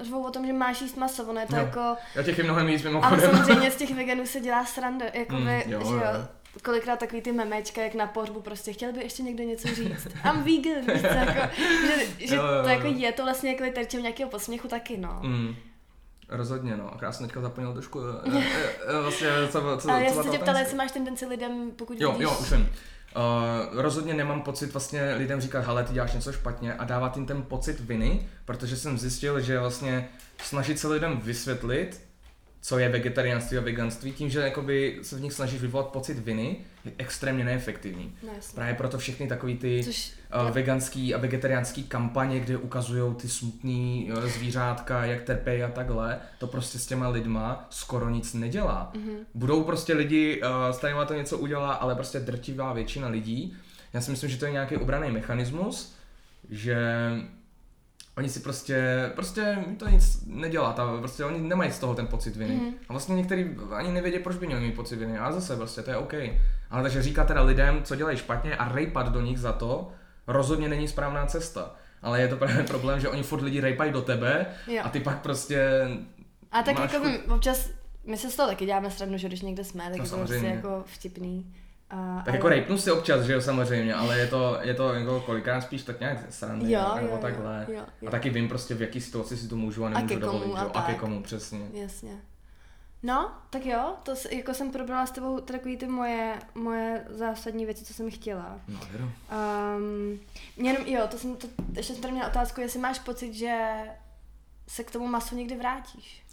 řvou o tom, že máš jíst maso, ono je to Jo. jako... Já těch je mnohem víc Ale mimochodem. samozřejmě z těch veganů se dělá sranda, jako Mm, jo, že jo. jo, kolikrát takový ty memečka, jak na pohřbu prostě, chtěl by ještě někdo něco říct. I'm vegan, víš co, jako, že, že Jo, jo, to jako jo. je to vlastně jako terčem nějakého posměchu taky, no. Mm. Rozhodně, no. A já jsem teďka zapomněl trošku, eh, eh, vlastně, co, co, co Ale já jsem se tě ptala, jestli máš tendenci lidem, pokud Jo, vidíš... jo, už vím. Uh, rozhodně nemám pocit vlastně lidem říkat, hele, ty děláš něco špatně a dávat jim ten pocit viny, protože jsem zjistil, že vlastně snažit se lidem vysvětlit, co je vegetariánství a veganství, tím, že jakoby se v nich snažíš vyvolat pocit viny, je extrémně neefektivní. No. Právě proto všechny takový ty Což, uh, veganský a vegetariánský kampaně, kde ukazují ty smutný uh, zvířátka, jak trpějí a takhle, to prostě s těma lidma skoro nic nedělá. mhm. Budou prostě lidi, uh, s kterýma to něco udělá, ale prostě drtivá většina lidí. Já si myslím, že to je nějaký obraný mechanismus, že oni si prostě, prostě to nic nedělá, ta, prostě oni nemají z toho ten pocit viny. Mhm. A vlastně některý ani nevědí, proč by měli mít pocit viny, ale zase prostě to je OK. Ale takže říkat teda lidem, co dělají špatně a rejpat do nich za to, rozhodně není správná cesta. Ale je to právě problém, že oni furt lidi rejpají do tebe Jo. a ty pak prostě A tak jako my občas, my se z toho taky děláme srandu, že když někde jsme, tak No, je to prostě jako vtipný. A, Tak jako rejpnu si občas, že jo, samozřejmě, ale je to, je to jako kolikrát spíš tak nějak srandy, Jo, nebo jo, takhle. jo, jo. A taky vím prostě, v jaký situaci si to můžu a A nemůžu ke komu dovolit, a že jo, a ke tak. komu, přesně. Jasně. No, tak jo, to jako jsem probrala s tebou takový ty moje, moje zásadní věci, co jsem chtěla. No, věru. Um, mě jenom, jo, to jsem, to, ještě jsem tady měla otázku, jestli máš pocit, že se k tomu masu někdy vrátíš.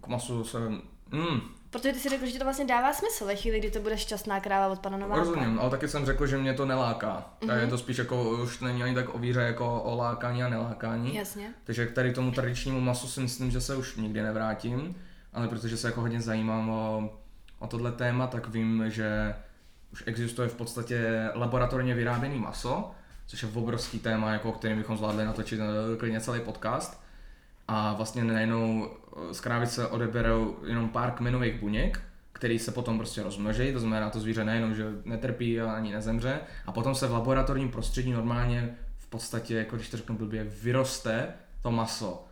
K masu jsem, mm, Protože ty si řekl, že ti to vlastně dává smysl ve chvíli, kdy to bude šťastná kráva od pana Nováka. rozumím, ale taky jsem řekl, že mě to neláká. Tak Mhm. je to spíš jako, už není ani tak o víře, jako o lákání a nelákání. Jasně. Takže k tady tomu tradičnímu masu si myslím, že se už nikdy nevrátím, ale protože se jako hodně zajímám o, o tohle téma, tak vím, že už existuje v podstatě laboratorně vyráběný maso, což je obrovský téma, jako o kterém bychom zvládli natočit eh, klidně celý podcast. A vlastně najednou eh, z krávy se odeberou jenom pár kmenových buněk, který se potom prostě rozmnoží, to znamená to zvíře nejenom, že netrpí a ani nezemře, a potom se v laboratorním prostředí normálně v podstatě, jako když to řeknu blbě, vyroste to maso.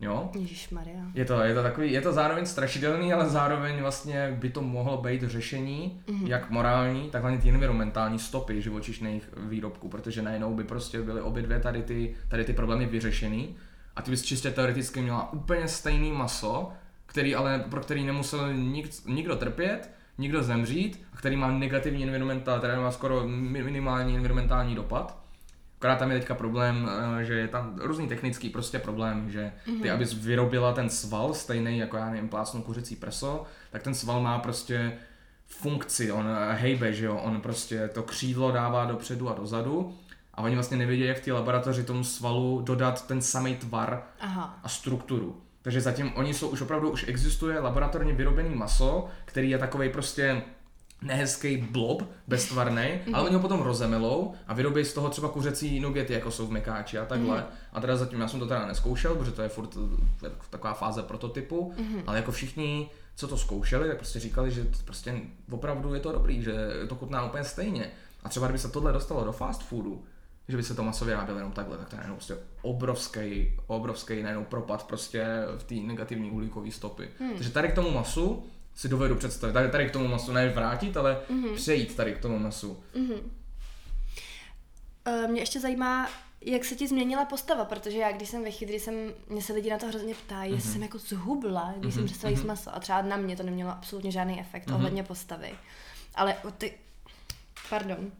Jo? Ježíš Maria. Je to, je to takový, je to zároveň strašidelný, ale zároveň vlastně by to mohlo být řešení, Mhm. mm-hmm. jak morální, tak hlavně ty environmentální stopy živočišných výrobků, protože najednou by prostě byly obě dvě tady ty, tady ty problémy vyřešený a ty bys čistě teoreticky měla úplně stejný maso, který ale, pro který nemusel nik, nikdo trpět, nikdo zemřít a který má negativní environmentální, teda má skoro mi- minimální environmentální dopad. Akorát tam je teďka problém, eh, že je tam různý technický prostě problém, že ty, abys vyrobila ten sval stejný jako já nevím, plásnu kuřecí prso, tak ten sval má prostě funkci, on eh, hejbe, že jo, on prostě to křídlo dává dopředu a dozadu a oni vlastně nevědí, jak v té laboratoři tomu svalu dodat ten samý tvar Aha. a strukturu. Takže zatím oni jsou už opravdu, už existuje laboratorně vyrobený maso, který je takový prostě nehezký blob, beztvarný, ale oni ho potom rozemelou a vyrobí z toho třeba kuřecí nugety, jako jsou v mekáči a takhle. A teda zatím já jsem to teda neskoušel, protože to je furt eh, taková fáze prototypu, ale jako všichni, co to zkoušeli, tak prostě říkali, že prostě opravdu je to dobrý, že to chutná úplně stejně. A třeba kdyby se tohle dostalo do fast foodu, že by se to maso vyrábělo jenom takhle, tak to je najednou prostě obrovský, obrovský najednou propad prostě v té negativní uhlíkové stopy. Hmm. Takže tady k tomu masu si dovedu představit, tady, tady k tomu masu ne vrátit, ale mm-hmm. přejít tady k tomu masu. Uh, mě ještě zajímá, jak se ti změnila postava, protože já, když jsem ve kdy jsem, mě se lidi na to hrozně ptají, jestli jsem jako zhubla, když jsem přestala jíst maso. A třeba na mě to nemělo absolutně žádný efekt ohledně postavy. Ale o ty, pardon,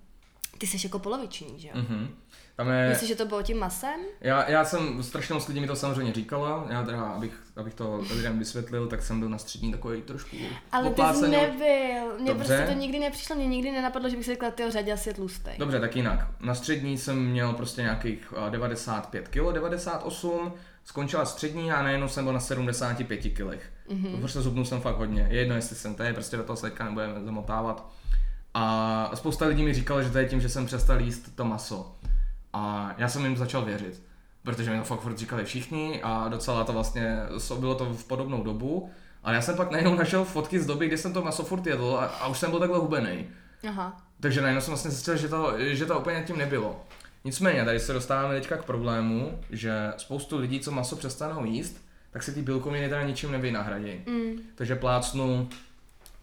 Ty jsi jako poloviční, že jo? Mhm. Tam je... Myslíš, že to bylo tím masem? Já, já jsem, strašně moc lidí mi to samozřejmě říkala, já teda, abych, abych to lidem vysvětlil, tak jsem byl na střední takový trošku Ale ty jsi nebyl. Mně Dobře. prostě to nikdy nepřišlo, mě nikdy nenapadlo, že bych si řekla, ty řadě asi je tlustej. Dobře, tak jinak. Na střední jsem měl prostě nějakých eh, 95 kg, 98, skončila střední a najednou jsem byl na 75 kg. Mm-hmm. Prostě zubnul jsem fakt hodně. Je jedno, jestli jsem tady, prostě do toho se teďka nebudeme zamotávat. A spousta lidí mi říkalo, že to je tím, že jsem přestal jíst to maso. A já jsem jim začal věřit. Protože mi to fakt furt říkali všichni a docela to vlastně, bylo to v podobnou dobu. Ale já jsem pak najednou našel fotky z doby, kdy jsem to maso furt jedl a, a už jsem byl takhle hubený. Aha. Takže najednou jsem vlastně zjistil, že to, že to úplně tím nebylo. Nicméně, tady se dostáváme teďka k problému, že spoustu lidí, co maso přestanou jíst, tak si ty bílkoviny teda ničím nevynahradí. Mm. Takže plácnu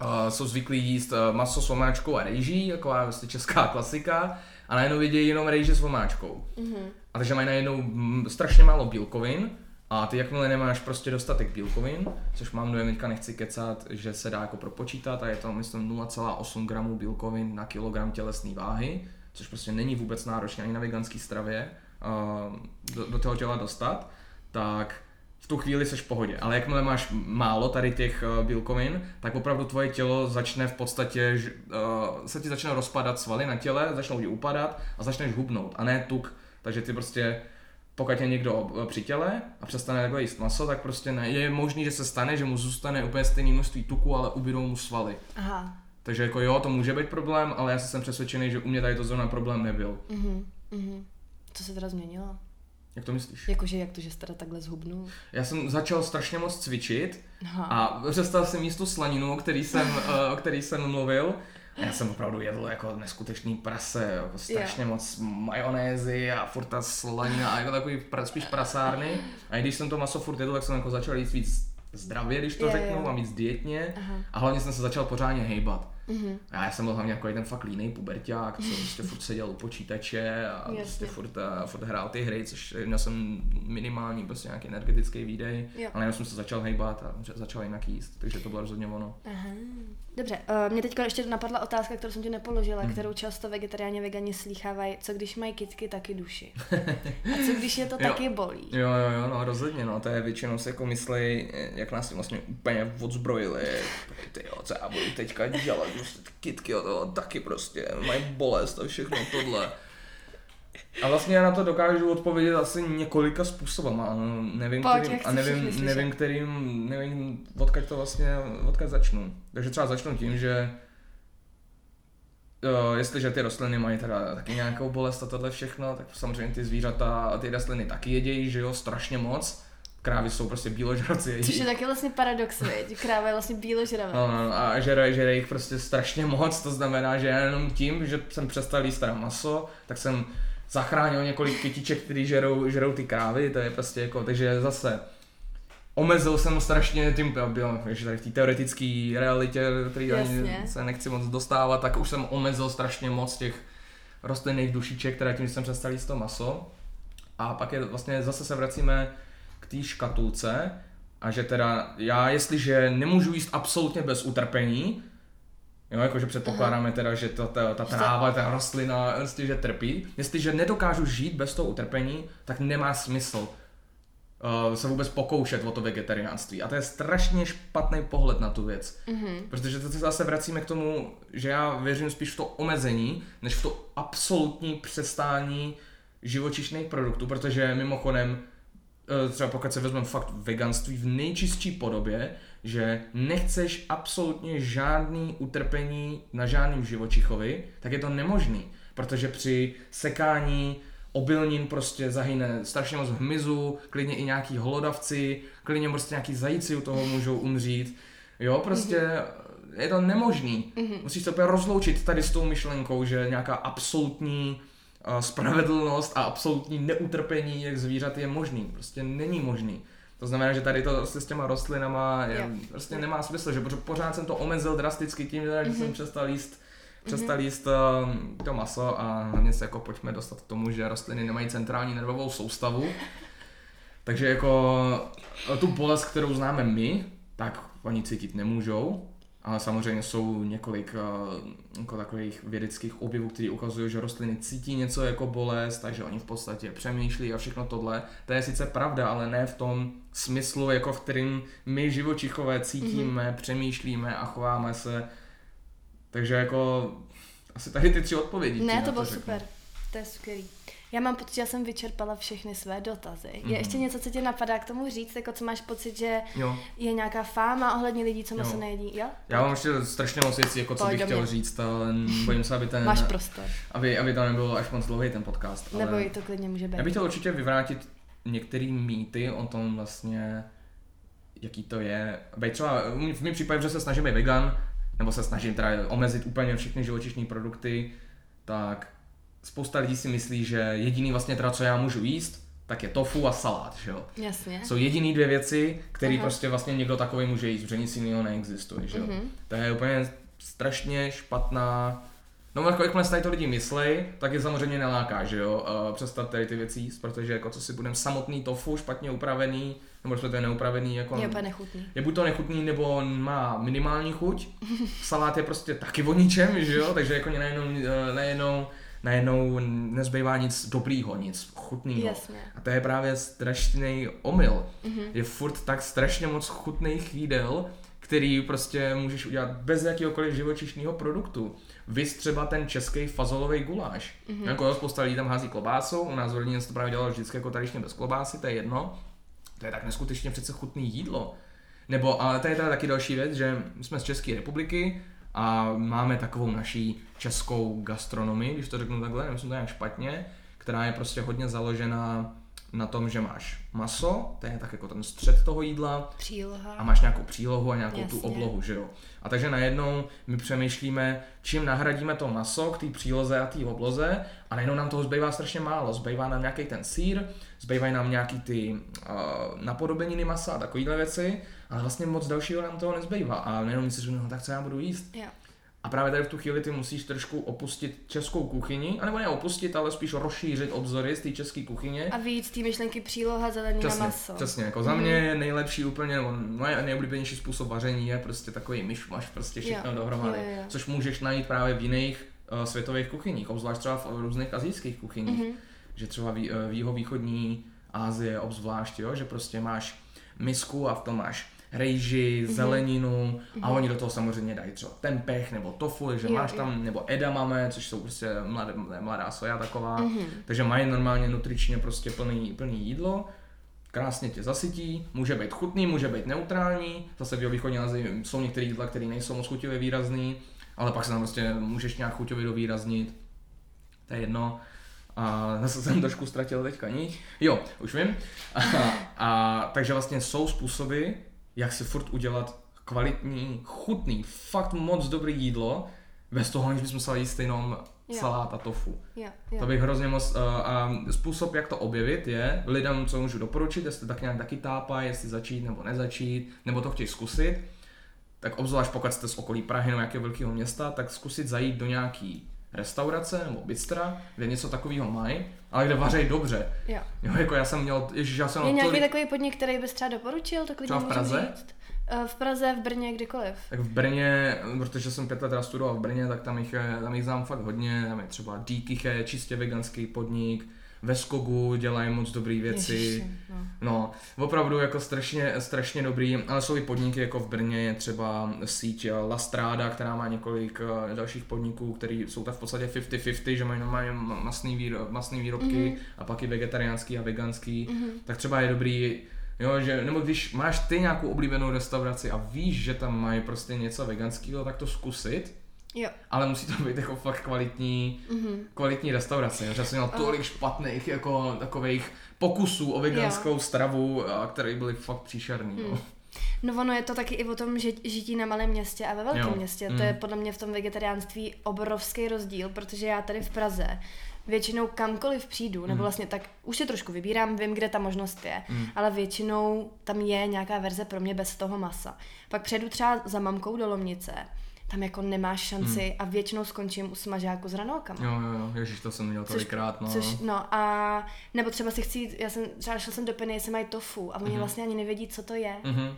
uh, jsou zvyklí jíst uh, maso s omáčkou a rejží, taková vlastně česká klasika, a najednou vidějí jenom rejže s omáčkou. Mm-hmm. A takže mají najednou mm, strašně málo bílkovin, a ty jakmile nemáš prostě dostatek bílkovin, což mám dojem, teďka nechci kecat, že se dá jako propočítat a je to myslím 0,8 gramů bílkovin na kilogram tělesné váhy, což prostě není vůbec náročné ani na veganské stravě uh, do, do toho těla dostat, tak v tu chvíli seš v pohodě. Ale jakmile máš málo tady těch uh, bílkovin, tak opravdu tvoje tělo začne v podstatě, uh, se ti začne rozpadat svaly na těle, začnou ti upadat a začneš hubnout a ne tuk. Takže ty prostě pokud je někdo eh, při těle a přestane takhle jíst maso, tak prostě ne, je možný, že se stane, že mu zůstane úplně stejné množství tuku, ale ubydou mu svaly. Aha. Takže jako jo, to může být problém, ale já jsem přesvědčený, že u mě tady to zrovna problém nebyl. Mhm. Mhm. Co se teda změnilo? Jak to myslíš? Jakože jak to, že jsi teda takhle zhubnul? Já jsem začal strašně moc cvičit Aha. a přestal jsem jíst tu slaninu, o který jsem, eh, o který jsem mluvil. A já jsem opravdu jedl jako neskutečný prase, jako strašně moc majonézy a furt ta slanina a jako takový pra, spíš prasárny. A i když jsem to maso furt jedl, tak jsem jako začal jíst víc zdravě, když to Jo, řeknu, jo. a víc dietně. Aha. A hlavně jsem se začal pořádně hejbat. Mhm. A já jsem byl hlavně jako ten fakt línej puberták, co prostě furt seděl u počítače a Jasně. prostě furt, a furt hrál ty hry, což měl jsem minimální prostě nějaký energetický výdej, Jo. ale jenom jsem se začal hejbat a začal jinak jíst, takže to bylo rozhodně ono. Aha. Dobře, uh, mě teďka ještě napadla otázka, kterou jsem ti nepoložila, Hmm. kterou často vegetariáni vegani slýchávají. Co když mají kitky taky duši? A co když je to Jo. taky bolí? Jo, jo, jo, no rozhodně, no, to je většinou si jako myslej, jak nás tím vlastně úplně odzbrojili, ty jo, co já budu teďka dělat, prostě ty kitky, jo, to taky prostě, mají bolest a všechno tohle. A vlastně já na to dokážu odpovědět asi několika způsobama, no, nevím, Pojď, kterým, a nevím, nevím, kterým, nevím, odkud to vlastně, odkud začnu. Takže třeba začnu tím, že Jo, jestliže ty rostliny mají teda taky nějakou bolest a tohle všechno, tak samozřejmě ty zvířata a ty rostliny taky jedějí, že jo, strašně moc. Krávy jsou prostě bíložravci. Což je taky vlastně paradox, viď? Kráva je vlastně bíložravá. No, no, no, a žere, žere jich prostě strašně moc, to znamená, že já jenom tím, že jsem přestal jíst teda maso, tak jsem zachránil několik kytiček, který žerou, žerou ty krávy, to je prostě jako, takže zase omezil jsem strašně tím, byl, že tady v té teoretické realitě, který ani se nechci moc dostávat, tak už jsem omezil strašně moc těch rostlinných dušiček, které tím že jsem přestal jíst to maso. A pak je vlastně zase se vracíme k té škatulce a že teda já, jestliže nemůžu jíst absolutně bez utrpení, Jo, jakože předpokládáme teda, že to, ta, ta to- tráva, ta rostlina, prostě, že trpí. Jestliže nedokážu žít bez toho utrpení, tak nemá smysl uh, se vůbec pokoušet o to vegetariánství. A to je strašně špatný pohled na tu věc. Mhm. Protože to se zase vracíme k tomu, že já věřím spíš v to omezení, než v to absolutní přestání živočišných produktů, protože mimochodem, eh, třeba pokud se vezmeme fakt veganství v nejčistší podobě, že nechceš absolutně žádný utrpení na žádným živočichovi, tak je to nemožný, protože při sekání obilnin prostě zahyne strašně moc hmyzu, klidně i nějaký holodavci, klidně prostě nějaký zajíci u toho můžou umřít. Jo, prostě mm-hmm. je to nemožný. Mm-hmm. Musíš to úplně rozloučit tady s tou myšlenkou, že nějaká absolutní uh, spravedlnost a absolutní neutrpení jak zvířat je možný. Prostě není možný. To znamená, že tady to prostě s těma rostlinama je, Jo. prostě nemá smysl, že pořád jsem to omezil drasticky tím, že Mhm. jsem přestal jíst přestal jíst uh, to maso a hlavně se jako pojďme dostat k tomu, že rostliny nemají centrální nervovou soustavu. Takže jako eh, tu bolest, kterou známe my, tak oni cítit nemůžou. Ale samozřejmě jsou několik uh, jako takových vědeckých objevů, které ukazují, že rostliny cítí něco jako bolest, takže oni v podstatě přemýšlí a všechno tohle. To je sice pravda, ale ne v tom smyslu, jako v kterým my živočichové cítíme, mm-hmm. přemýšlíme a chováme se. Takže jako asi tady ty tři odpovědi. Ne, to bylo super. To je skvělý. Já mám pocit, že já jsem vyčerpala všechny své dotazy. Mm-hmm. Je mhm. ještě něco, co tě napadá k tomu říct? Jako co máš pocit, že jo. je nějaká fáma ohledně lidí, co se nejedí? Jo? Já mám ještě strašně moc věcí, jako co bych chtěl říct, ale bojím se, aby ten... Máš prostor. Aby, aby to nebylo až moc dlouhý ten podcast. Ale Nebo to klidně může být. Já bych chtěl určitě vyvrátit některé mýty o tom vlastně, jaký to je. Bej třeba, v mém případě, že se snažím být vegan, nebo se snažím teda omezit úplně všechny živočišní produkty, tak spousta lidí si myslí, že jediný vlastně teda, co já můžu jíst, tak je tofu a salát, že jo? Jasně. Jsou jediný dvě věci, které prostě vlastně někdo takový může jíst, protože nic jiného neexistuje, že jo? Mm-hmm. To je úplně strašně špatná No jako jakmile tady to lidi myslej, tak je samozřejmě neláká, že jo, uh, přestat tady ty věci jíst, protože jako co si budeme samotný tofu, špatně upravený, nebo to je neupravený, jako... Je úplně nechutný. Je buď to nechutný, nebo má minimální chuť. Salát je prostě taky o ničem, že jo, takže jako najednou, eh, najednou najednou nezbývá nic dobrýho, nic chutného. A to je právě strašný omyl. Mm-hmm. Je furt tak strašně moc chutných jídel, který prostě můžeš udělat bez jakéhokoliv živočišného produktu. Vy třeba ten český fazolový guláš. Mm-hmm. Jako spousta lidí tam hází klobásu, u nás v rodině se to právě dělalo vždycky jako tradičně bez klobásy, to je jedno. To je tak neskutečně přece chutný jídlo. Nebo, ale to je teda taky další věc, že my jsme z České republiky, a máme takovou naší českou gastronomii, když to řeknu takhle, nemyslím to nějak špatně, která je prostě hodně založená na tom, že máš maso, to je tak jako ten střed toho jídla. Příloha. A máš nějakou přílohu a nějakou Jasně. tu oblohu, že jo. A takže najednou my přemýšlíme, čím nahradíme to maso k té příloze a té obloze a najednou nám toho zbývá strašně málo. Zbývá nám nějaký ten sír, zbývají nám nějaký ty uh, napodobeniny masa a takovéhle věci, ale vlastně moc dalšího nám toho nezbývá. A najednou si říkáme, no tak co já budu jíst? Yeah. A právě tady v tu chvíli ty musíš trošku opustit českou kuchyni, anebo ne opustit, ale spíš rozšířit obzory z té české kuchyně. A víc té myšlenky příloha zelenina přesně, maso. Přesně, jako za mě je nejlepší úplně, nebo moje nejoblíbenější způsob vaření je prostě takový myšmaš, prostě všechno jo. dohromady. Jo, jo. Což můžeš najít právě v jiných uh, světových kuchyních, obzvlášť třeba v různých azijských kuchyních. Mm-hmm. Že třeba v, uh, v jihovýchodní Asie obzvlášť, jo, že prostě máš misku a v tom máš rejži, mm-hmm. zeleninu mm-hmm. a oni do toho samozřejmě dají třeba tempeh nebo tofu, že jo, máš tam, jo. nebo edamame, což jsou prostě mladé, mladá soja taková, mm-hmm. takže mají normálně nutričně prostě plný, plný jídlo, krásně tě zasytí, může být chutný, může být neutrální, zase v východní Azii jsou některé jídla, které nejsou moc chuťově výrazný, ale pak se tam prostě můžeš nějak chuťově dovýraznit, to je jedno. A zase jsem trošku ztratil teďka ní. Jo, už vím. A, a, takže vlastně jsou způsoby, jak si furt udělat kvalitní, chutný, fakt moc dobrý jídlo, bez toho, aniž bychom museli jíst jenom salát a tofu. Jo, jo. To bych hrozně moc... Uh, a způsob, jak to objevit, je lidem, co můžu doporučit, jestli tak nějak taky tápá, jestli začít nebo nezačít, nebo to chtějí zkusit, tak obzvlášť pokud jste z okolí Prahy nebo nějakého velkého města, tak zkusit zajít do nějaký restaurace nebo bistra, kde něco takového mají, ale kde vařejí dobře. Jo. jo. jako já jsem měl, ježiš, já jsem Je nějaký tolik... takový podnik, který bys třeba doporučil? To třeba v Praze? Říct? Eh, v Praze, v Brně, kdykoliv. Tak v Brně, protože jsem pět let studoval v Brně, tak tam jich, tam jich znám fakt hodně, tam je třeba Díkyche, čistě veganský podnik, ve Skogu dělají moc dobré věci. Ježiši, no. no. opravdu jako strašně, strašně dobrý, ale jsou i podniky jako v Brně, je třeba síť La Strada, která má několik eh, dalších podniků, které jsou tak v podstatě 50-50, že mají normálně masný, výrob, masný výrobky mm-hmm. a pak i vegetariánský a veganský, mm-hmm. tak třeba je dobrý Jo, že, nebo když máš ty nějakou oblíbenou restauraci a víš, že tam mají prostě něco veganského, tak to zkusit Jo. Ale musí to být jako fakt kvalitní, mm-hmm. kvalitní restaurace. Já jsem měl tolik špatných jako takových pokusů o veganskou jo. stravu, které byly fakt příšerný. Mm. No. No ono je to taky i o tom, že žití na malém městě a ve velkém jo. městě. Mm. To je podle mě v tom vegetariánství obrovský rozdíl, protože já tady v Praze většinou kamkoliv přijdu, mm. nebo vlastně tak už se trošku vybírám, vím, kde ta možnost je, mm. ale většinou tam je nějaká verze pro mě bez toho masa. Pak přejdu třeba za mamkou do Lomnice tam jako nemáš šanci hmm. a většinou skončím u smažáku s ranolkama. Jo, jo, jo, ježiš, to jsem měl tolikrát, no. Což, no a, nebo třeba si chci já jsem, třeba šel jsem do Penny, jestli mají tofu a oni hmm. vlastně ani nevědí, co to je. Hmm.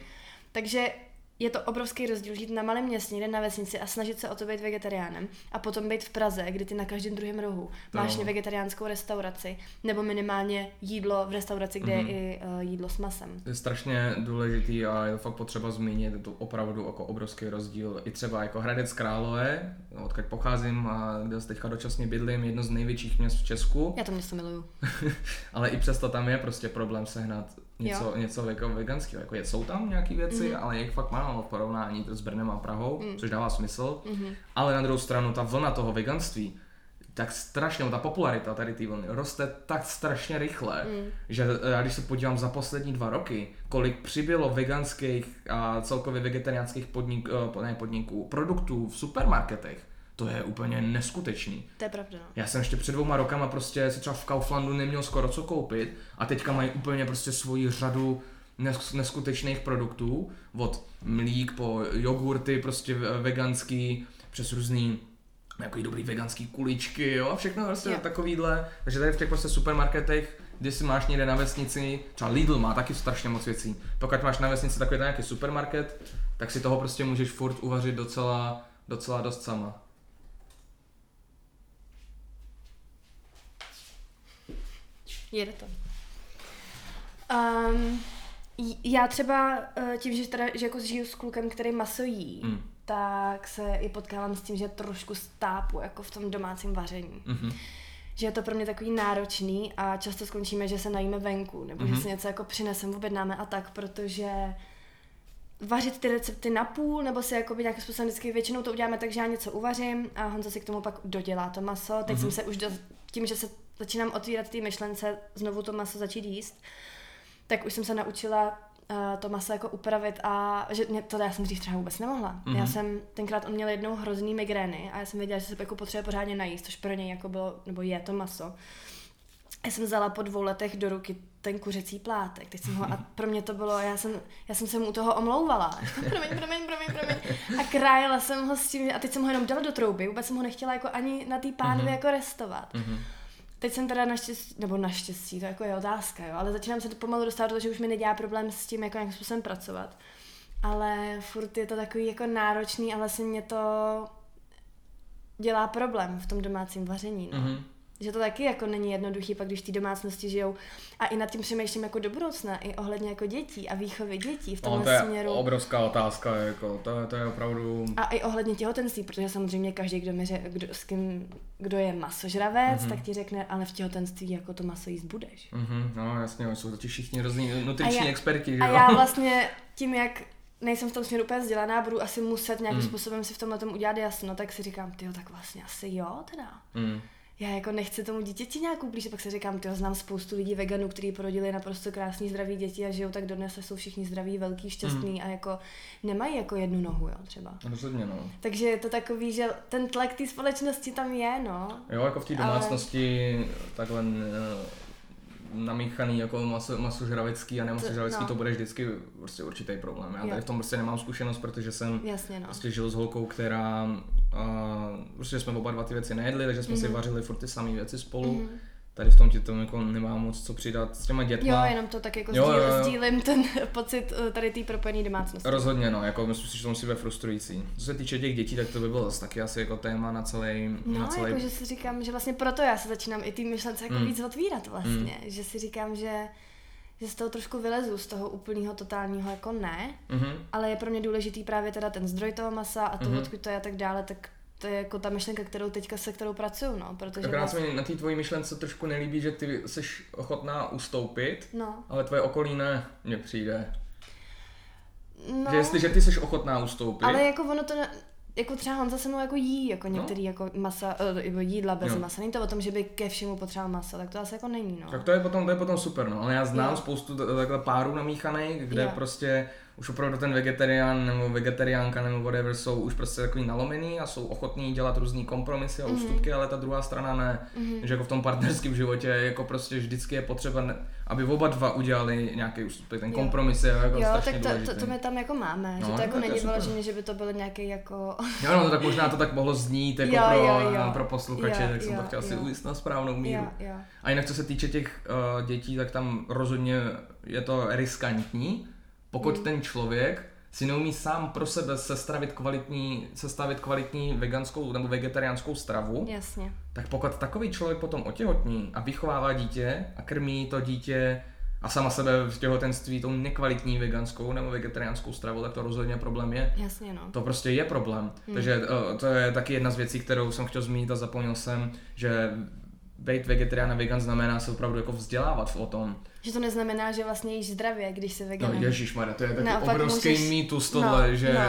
Takže je to obrovský rozdíl žít na malém městě, někde na vesnici a snažit se o to být vegetariánem a potom být v Praze, kdy ty na každém druhém rohu máš No. vegetariánskou restauraci nebo minimálně jídlo v restauraci, kde Mhm. je i uh, jídlo s masem. je strašně důležitý a je to fakt potřeba zmínit, je to opravdu jako obrovský rozdíl. I třeba jako Hradec Králové, odkud pocházím a kde teďka dočasně bydlím, jedno z největších měst v Česku, Já to město miluju. ale i přesto tam je prostě problém sehnat něco, něco jako veganského. Jako je, jsou tam nějaké věci, Mhm. ale je fakt málo v porovnání s Brnem a Prahou, Mm. což dává smysl. Mhm. Ale na druhou stranu ta vlna toho veganství, tak strašně, ta popularita tady té vlny roste tak strašně rychle, Mm. že eh, já když se podívám za poslední dva roky, kolik přibylo veganských a celkově vegetariánských podnik, eh, ne podniků, produktů v supermarketech, to je úplně neskutečný. To je pravda. No. Já jsem ještě před dvouma rokama prostě si třeba v Kauflandu neměl skoro co koupit a teďka mají úplně prostě svoji řadu nes- neskutečných produktů, od mlík po jogurty prostě ve- veganský, přes různý jako dobrý veganský kuličky, jo, a všechno prostě Jo. takovýhle. Takže tady v těch prostě supermarketech, když si máš někde na vesnici, třeba Lidl má taky strašně moc věcí. Pokud máš na vesnici takový nějaký supermarket, tak si toho prostě můžeš furt uvařit docela, docela dost sama. Jede to. Um, já třeba eh, tím, že, teda, že jako žiju s klukem, který maso jí, Mm. tak se i potkávám s tím, že trošku stápu jako v tom domácím vaření. Mhm. Že je to pro mě takový náročný a často skončíme, že se najíme venku, nebo Mhm. že si něco jako přinesem, objednáme a tak, protože vařit ty recepty na půl, nebo si jako nějakým způsobem vždycky většinou to uděláme tak, že já něco uvařím a Honza si k tomu pak dodělá to maso. Teď Mhm. jsem se už do, tím, že se začínám otvírat ty myšlence, znovu to maso začít jíst, tak už jsem se naučila uh, to maso jako upravit a že mě, to já jsem dřív třeba vůbec nemohla. Mhm. Já jsem, tenkrát on měl jednou hrozný migrény a já jsem věděla, že se jako potřebuje pořádně najíst, což pro něj jako bylo, nebo je to maso. Já jsem vzala po dvou letech do ruky ten kuřecí plátek. Teď jsem ho, a pro mě to bylo, já jsem, já jsem se mu u toho omlouvala. promiň, promiň, promiň, promiň. A krájela jsem ho s tím, a teď jsem ho jenom dala do trouby, vůbec jsem ho nechtěla jako ani na té pánvi Mhm. jako restovat. Mhm. Teď jsem teda naštěstí, nebo naštěstí, to jako je otázka, jo, ale začínám se to pomalu dostávat do toho, že už mi nedělá problém s tím, jako nějakým způsobem pracovat. Ale furt je to takový jako náročný a vlastně mě to dělá problém v tom domácím vaření, no. Mhm. Že to taky jako není jednoduchý, pak když ty domácnosti žijou. A i nad tím přemýšlím jako do budoucna, i ohledně jako dětí a výchovy dětí v No, tomhle to je směru. obrovská otázka, jako, to, je- to je opravdu... A i ohledně těhotenství, protože samozřejmě každý, kdo, mi kdo, s kým, kdo je masožravec, Mhm. tak ti řekne, ale v těhotenství jako to maso jíst budeš. Mhm, no jasně, jsou totiž všichni různí nutriční A já- experti, že A já vlastně tím, jak nejsem v tom směru úplně vzdělaná, budu asi muset nějakým Mm. způsobem si v tomhle tom udělat jasno, tak si říkám, tyjo, tak vlastně asi jo teda. Mm. Já jako nechci tomu dítěti nějak ublížit, pak si říkám, tyjo, znám spoustu lidí veganů, kteří porodili naprosto krásný zdraví děti a žijou tak dodnes a jsou všichni zdraví, velký, šťastný a jako nemají jako jednu nohu, jo, třeba. Rozhodně, no. Takže je to takový, že ten tlak té společnosti tam je, no. Jo, jako v té Ale- domácnosti takhle eh, namíchaný jako maso, masožravecký a nemasožravecký, no. to bude vždycky prostě určitý problém. Já Jo. tady v tom prostě nemám zkušenost, protože jsem Jasně, no. prostě žil s holkou, která uh, prostě jsme oba dva ty věci nejedli, takže jsme si Mhm. vařili furt ty samé věci spolu. Mhm. Tady v tom ti to jako nemám moc co přidat s těma Jo, dětma. jenom to tak jako Jo, sdíl, jo, jo. sdílím ten pocit eh, tady té propojené domácnosti. Rozhodně no, jako myslím si, že to musí být frustrující. Co se týče těch dětí, tak to by bylo zase taky asi jako téma na celý, na No, celý jako, že si říkám, že vlastně proto já se začínám i ty myšlence jako Mm. víc otvírat vlastně. Že si říkám, že, že z toho trošku vylezu, z toho úplného totálního jako ne, Mhm. ale je pro mě důležitý právě teda ten zdroj toho masa a to, Mhm. odkud to je a tak dále, tak to je jako ta myšlenka, kterou teďka se kterou pracuju, no, protože Akorát vlastně, se mi na té tvojí myšlence trošku nelíbí, že ty jsi ochotná ustoupit, no, ale tvoje okolí ne, mně přijde. no, Že jestliže ty jsi ochotná ustoupit, ale jako ono to, ne- jako třeba Honza se mnou jako jí, jako No. některý jako masa, eh, jídla bez Jo. masa. Není to o tom, že by ke všemu potřeboval maso, tak to asi jako není, no. tak to je potom, to je potom super, no. Ale já znám Jo. spoustu takhle párů namíchaných, kde Jo. prostě už opravdu ten vegetarián nebo vegetariánka nebo whatever jsou už prostě takový nalomený a jsou ochotní dělat různý kompromisy a Mhm. ústupky, ale ta druhá strana ne. Mhm. Že jako v tom partnerském životě jako prostě vždycky je potřeba, ne, aby oba dva udělali nějaký ústupek, ten Jo. kompromis je jako Jo, strašně tak to, důležitý. to, to my tam jako máme, No, že to jako není vyloženě, že by to byl nějaký jako... Jo, no, tak možná to tak mohlo znít jako Jo, pro, jo, jo. pro posluchače, Jo, tak jsem jo, to chtěl si jo. ujist na správnou míru. jo, jo. A jinak co se týče těch uh, dětí, tak tam rozhodně je to riskantní, pokud Mm. ten člověk si neumí sám pro sebe sestavit kvalitní, sestavit kvalitní veganskou nebo vegetariánskou stravu, Jasně. tak pokud takový člověk potom otěhotní a vychovává dítě a krmí to dítě a sama sebe v těhotenství tou nekvalitní veganskou nebo vegetariánskou stravou, tak to rozhodně problém je. Jasně, no. To prostě je problém. Hmm. Takže uh, to je taky jedna z věcí, kterou jsem chtěl zmínit a zapomněl jsem, že být vegetarián a vegan znamená se opravdu jako vzdělávat o tom. Že to neznamená, že vlastně jíš zdravě, když se veganem. No ježišmarja, to je taky Naopak obrovský můžeš- mýtus tohle, no, že no,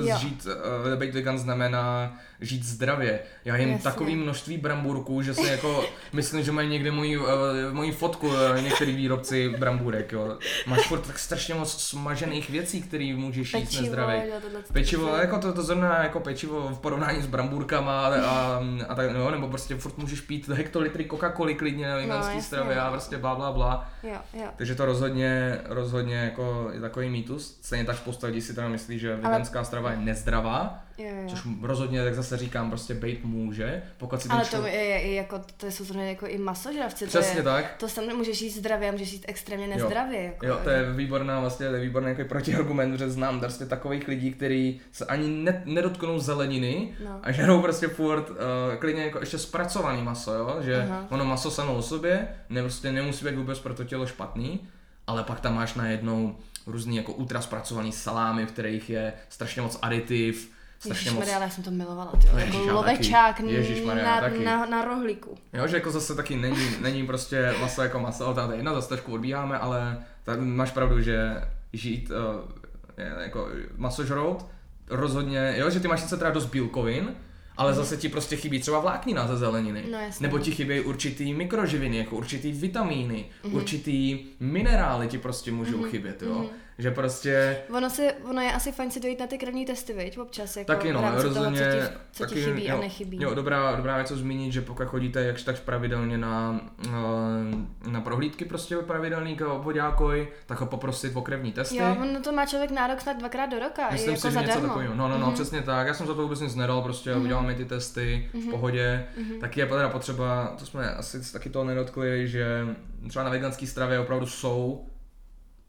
uh, jo. žít, uh, být vegan znamená žít zdravě. Já jim Jasně. takový množství brambůrků, že si jako myslím, že mají někde moji, uh, moji fotku uh, některý výrobci brambůrek, jo. Máš furt tak strašně moc smažených věcí, které můžeš jíst Pečivo, nezdravě. jo, Pečivo, jako to, to zrovna jako pečivo v porovnání s brambůrkama a, a, a tak, no, nebo prostě furt můžeš pít hektolitry Coca-Coly klidně na veganský jasně, stravě a no. prostě bla bla bla. Jo, jo. Takže to rozhodně, rozhodně jako je takový mýtus. Stejně tak spousta lidí si teda myslí, že veganská strava je nezdravá, jo, jo. což rozhodně, tak zase říkám, prostě být může, pokud si Ale to člověk... je, je, je jako, to jsou zrovna jako i masožravci. Přesně to je, tak. To sam můžeš jíst zdravě a můžeš jíst extrémně nezdravě. Jako, Jo, to je výborná vlastně, to je výborný jako protiargument, že znám prostě takových lidí, kteří se ani ne, nedotknou zeleniny No. a žerou prostě furt uh, klidně jako ještě zpracovaný maso, jo? že Aha. ono maso samo o sobě ne, prostě nemusí být vůbec pro to tělo špatný, ale pak tam máš najednou různý jako ultra zpracovaný salámy, v kterých je strašně moc aditiv, strašně moc Ježišmarja, ale já jsem to milovala, ty, No, jako ježiš, lovečák taky. Ježišmarja, na, taky. na, na, rohlíku. Jo, že jako zase taky není, není prostě maso jako maso, ale je jedna, zase trošku odbíháme, ale tady máš pravdu, že žít uh, je, jako masožrout rozhodně, jo, že ty máš sice teda dost bílkovin, ale zase ti prostě chybí třeba vláknina ze zeleniny. No, jasně. Nebo ti chybí určitý mikroživiny, jako určitý vitamíny, Mhm. určitý minerály ti prostě můžou chybět, jo. Že prostě Ono, si, ono je asi fajn si dojít na ty krevní testy, viď, občas, jako Taky no, rozhodně, toho, co ti, co taky, ti chybí jo, a nechybí. Jo, dobrá, dobrá věc co zmínit, že pokud chodíte jakž takž pravidelně na, eh, na prohlídky prostě pravidelný k obvodákoj, tak ho poprosit o krevní testy. Jo, ono to má člověk nárok snad dvakrát do roka, Myslím jako si, že něco zadarmo. takového. No, no, no, Mhm. přesně tak. Já jsem za to vůbec nic nedal, prostě Mhm. udělal mi ty testy v pohodě. Taky je teda potřeba, to jsme asi taky toho nedotkli, že třeba na veganské stravě opravdu jsou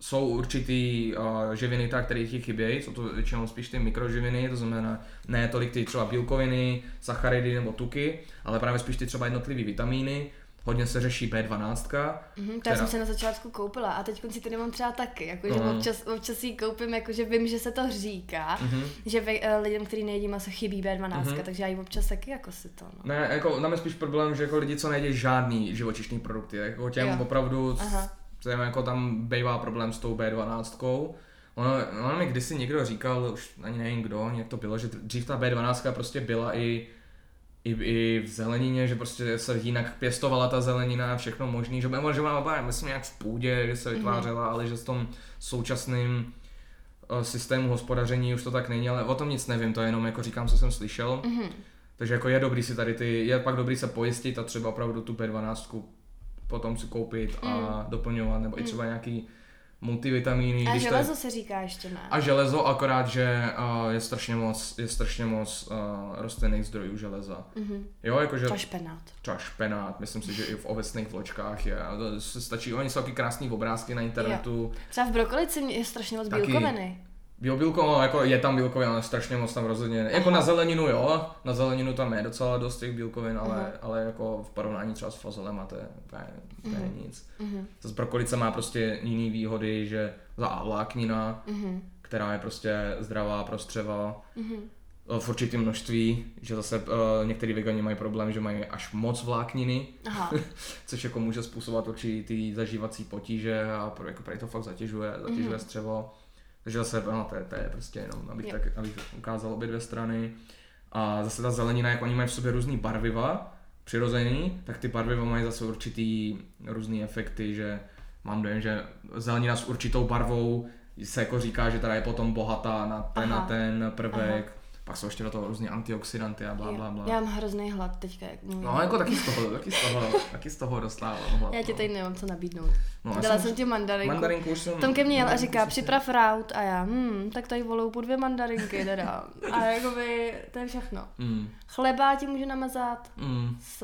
jsou určitý uh, živiny, tak, které ti chybějí, jsou to většinou spíš ty mikroživiny, to znamená ne tolik ty třeba bílkoviny, sacharidy nebo tuky, ale právě spíš ty třeba jednotlivé vitamíny. Hodně se řeší B12, Mhm, to já Teda- jsem se na začátku koupila a teď si to nemám třeba taky, jakože No. občas, občas ji koupím, jakože vím, že se to říká, Mhm. že ve, eh, lidem, kteří nejedí maso, chybí B12, Mhm. takže já ji občas taky jako si to, no. Ne, jako nám je spíš problém, že jako lidi, co nejedí žádný živočišný produkty, jako těm Jo. opravdu, Aha. Těm jako tam bývá problém s tou B12. Ono, ono mi kdysi někdo říkal, už ani nevím kdo, jak to bylo, že dřív ta B12 prostě byla i, i, i v zelenině, že prostě se jinak pěstovala ta zelenina a všechno možný, že byla, že byla myslím nějak v půdě, že se vytvářela, ale že v tom současným eh, systému hospodaření už to tak není, ale o tom nic nevím, to je jenom jako říkám, co jsem slyšel. Mhm. Takže jako je dobrý si tady ty, je pak dobrý se pojistit a třeba opravdu tu B12 potom si koupit a doplňovat, nebo i třeba nějaký multivitamíny. A železo se říká ještě ne. a železo, akorát, že uh, je strašně moc, je strašně moc uh, rostlinných zdrojů železa. Mhm. Jo, jakože A špenát. třeba špenát, myslím si, že i v ovesných vločkách je. A to se stačí, oni jsou taky krásný obrázky na internetu. Třeba v brokolici je strašně moc bílkoviny. Jo, bílko, jako je tam bílkovin, ale strašně moc tam rozhodně. Jako na zeleninu jo, na zeleninu tam je docela dost těch bílkovin, ale, Mhm. ale jako v porovnání třeba s fazolem a to je, to je, to je nic. Mhm. Zase brokolice má prostě jiný výhody, že za A vláknina, Mhm. která je prostě zdravá pro střeva, Mhm. eh, v určitém množství, že zase uh, některý vegani mají problém, že mají až moc vlákniny, Aha. což jako může způsobovat určitý zažívací potíže a pro, jako to fakt zatěžuje, zatěžuje Mhm. střevo. Takže zase, no, to, je, to je prostě jenom, abych, tak, abych ukázal obě dvě strany. A zase ta zelenina, jak oni mají v sobě různý barviva, přirozený, tak ty barviva mají zase určitý různý efekty, že mám dojem, že zelenina s určitou barvou se jako říká, že teda je potom bohatá na ten Aha. a ten prvek. Pak jsou ještě do toho různý antioxidanty a bla, bla, bla. Já mám hrozný hlad teďka, jak mluvím. No, jako taky z toho, taky z toho, taky z toho dostávám hlad. Já ti no. tady nemám co nabídnout. No, Dala jsem- jsem ti mandarinku. Mandarinku už jsem... Tom ke mně jel a říká, připrav raut a já, hm, tak tady volou po dvě mandarinky teda. A jakoby, to je všechno. Mm, Chleba ti můžu namazat mm. s...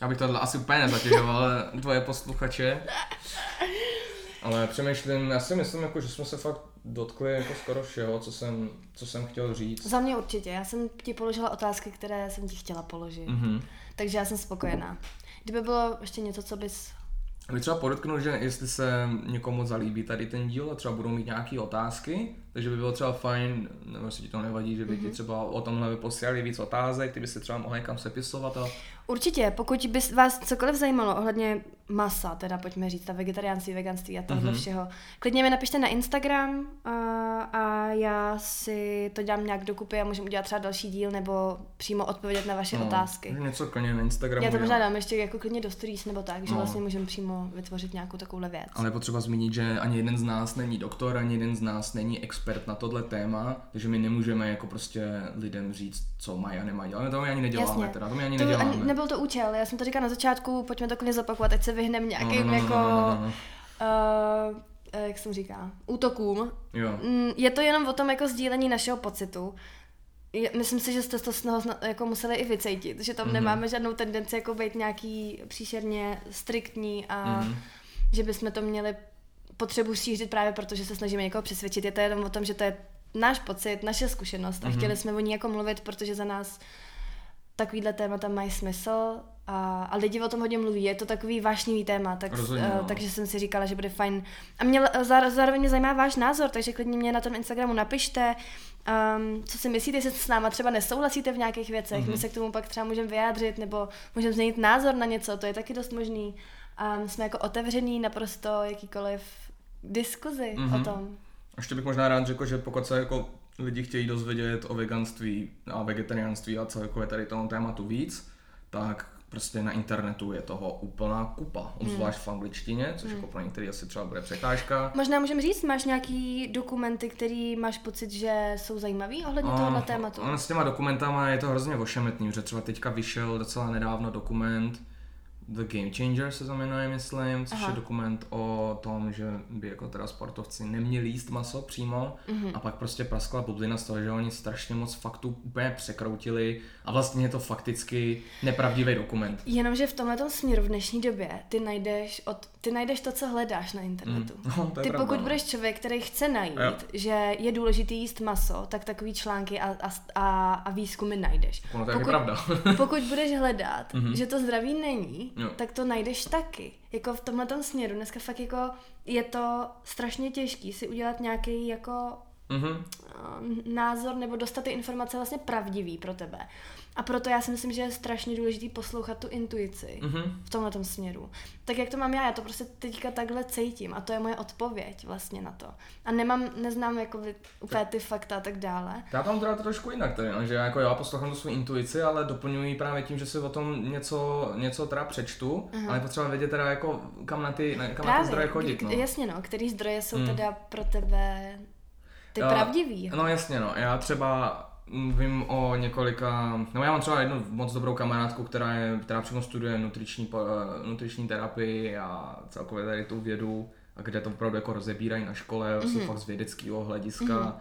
Abych tohle asi úplně nezatěžoval tvoje posluchače. Ale přemýšlím, já si myslím, jako, že jsme se fakt dotkli jako skoro všeho, co jsem, co jsem chtěl říct. Za mě určitě. Já jsem ti položila otázky, které jsem ti chtěla položit. Mhm. Takže já jsem spokojená. Kdyby bylo ještě něco, co bys... Bych třeba podotknul, že jestli se někomu zalíbí tady ten díl a třeba budou mít nějaké otázky, takže by bylo třeba fajn, nebo jestli ti to nevadí, že by ti třeba o tomhle posílali víc otázek, ty by si třeba mohli někam sepisovat a Určitě, pokud by vás cokoliv zajímalo ohledně masa, teda pojďme říct, ta vegetariánství, veganství a tohle Mhm. všeho, klidně mi napište na Instagram a, a já si to dělám nějak dokupy a můžeme udělat třeba další díl nebo přímo odpovědět na vaše otázky. že něco klidně na Instagramu. Já to možná dám ještě jako klidně do stories nebo tak, že No. vlastně můžeme přímo vytvořit nějakou takovouhle věc. Ale potřeba zmínit, že ani jeden z nás není doktor, ani jeden z nás není expert na tohle téma, takže my nemůžeme jako prostě lidem říct, co mají a nemají. Ale to my ani neděláme, Jasně. teda, to my ani To neděláme. ani nebyl to účel, já jsem to říkala na začátku, pojďme to klidně zopakovat, ať se vyhneme nějakým no, no, jako, no, no, no, no. Uh, jak se tomu říká, útokům. Jo. Mm, Je to jenom o tom jako sdílení našeho pocitu. Myslím si, že jste to snad jako museli i vycejtit, že tam Mhm. mm-hmm. nemáme žádnou tendenci jako být nějaký příšerně striktní a Mhm. mm-hmm. že bychom to měli potřebu šířit právě proto, že se snažíme někoho přesvědčit. Je to jenom o tom, že to je náš pocit, naše zkušenost a Mhm. chtěli jsme o ní jako mluvit, protože za nás takovýhle témata mají smysl a, a lidi o tom hodně mluví. Je to takový vášnivý téma, tak, Rozhodně, uh, no. takže jsem si říkala, že bude fajn. A mě eh, zá- zároveň mě zajímá váš názor, takže klidně mě na tom Instagramu napište, um, co si myslíte, jestli s náma třeba nesouhlasíte v nějakých věcech, mm-hmm. my se k tomu pak třeba můžeme vyjádřit, nebo můžeme změnit názor na něco, to je taky dost možný. Um, jsme jako otevřený naprosto jakýkoliv diskuzi mm-hmm. Mhm. o tom. Ještě bych možná rád řekl, že pokud se jako lidi chtějí dozvědět o veganství a vegetariánství a celkově tady tomu tématu víc, tak prostě na internetu je toho úplná kupa, obzvlášť v angličtině, což jako pro některý asi třeba bude překážka. Možná můžeme říct, máš nějaký dokumenty, který máš pocit, že jsou zajímavý ohledně tohohle tématu? On s těma dokumentama je to hrozně ošemetný, že třeba teďka vyšel docela nedávno dokument, The Game Changer se to jmenuje, myslím, což Aha. je dokument o tom, že by jako teda sportovci neměli jíst maso přímo Mhm. a pak prostě praskla bublina z toho, že oni strašně moc faktů úplně překroutili a vlastně je to fakticky nepravdivý dokument. Jenomže v tomhle směru v dnešní době ty najdeš, od, ty najdeš to, co hledáš na internetu. Mm. No, to je ty pravda, pokud no. budeš člověk, který chce najít, Jo. že je důležitý jíst maso, tak takový články a, a, a, a výzkumy najdeš. Ono to je pokud, pravda. pokud budeš hledat, Mhm. že to zdraví není, Jo. tak to najdeš taky. Jako v tomhle směru. Dneska fakt jako je to strašně těžký si udělat nějaký jako Mhm. eh, názor nebo dostat ty informace vlastně pravdivý pro tebe. A proto já si myslím, že je strašně důležitý poslouchat tu intuici Mhm. v tomhle směru. Tak jak to mám já, já to prostě teďka takhle cítím a to je moje odpověď vlastně na to. A nemám, neznám jako úplně ty fakta a tak dále. Já tam teda trošku jinak tady, že jako já poslouchám tu svou intuici, ale doplňuji právě tím, že si o tom něco, něco teda přečtu, Aha. ale je potřeba vědět teda jako kam na ty, na, kam na ty zdroje chodit, no. jasně no, který zdroje jsou Hmm. teda pro tebe ty pravdivý. No jasně no, já třeba mm, vím o několika, no já mám třeba jednu moc dobrou kamarádku, která, je, která přímo studuje nutriční, eh, nutriční terapii a celkově tady tu vědu, a kde to opravdu jako rozebírají na škole, mm-hmm. jsou fakt z vědeckého hlediska. Mm-hmm.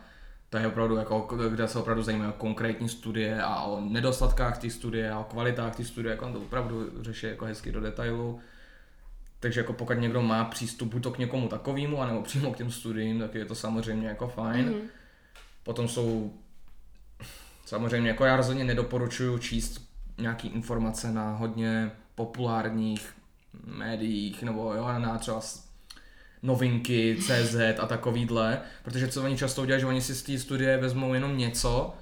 To je opravdu jako, kde se opravdu zajímají o konkrétní studie a o nedostatkách té studie a o kvalitách té studie, jako on to opravdu řeší jako hezky do detailu. Takže jako pokud někdo má přístup buď to k někomu takovému, anebo přímo k těm studiím, tak je to samozřejmě jako fajn. Mhm. Mm-hmm. Potom jsou samozřejmě, jako já rozhodně nedoporučuju číst nějaký informace na hodně populárních médiích, nebo jo, na třeba novinky, CZ a takovýhle, protože co oni často dělají, že oni si z té studie vezmou jenom něco,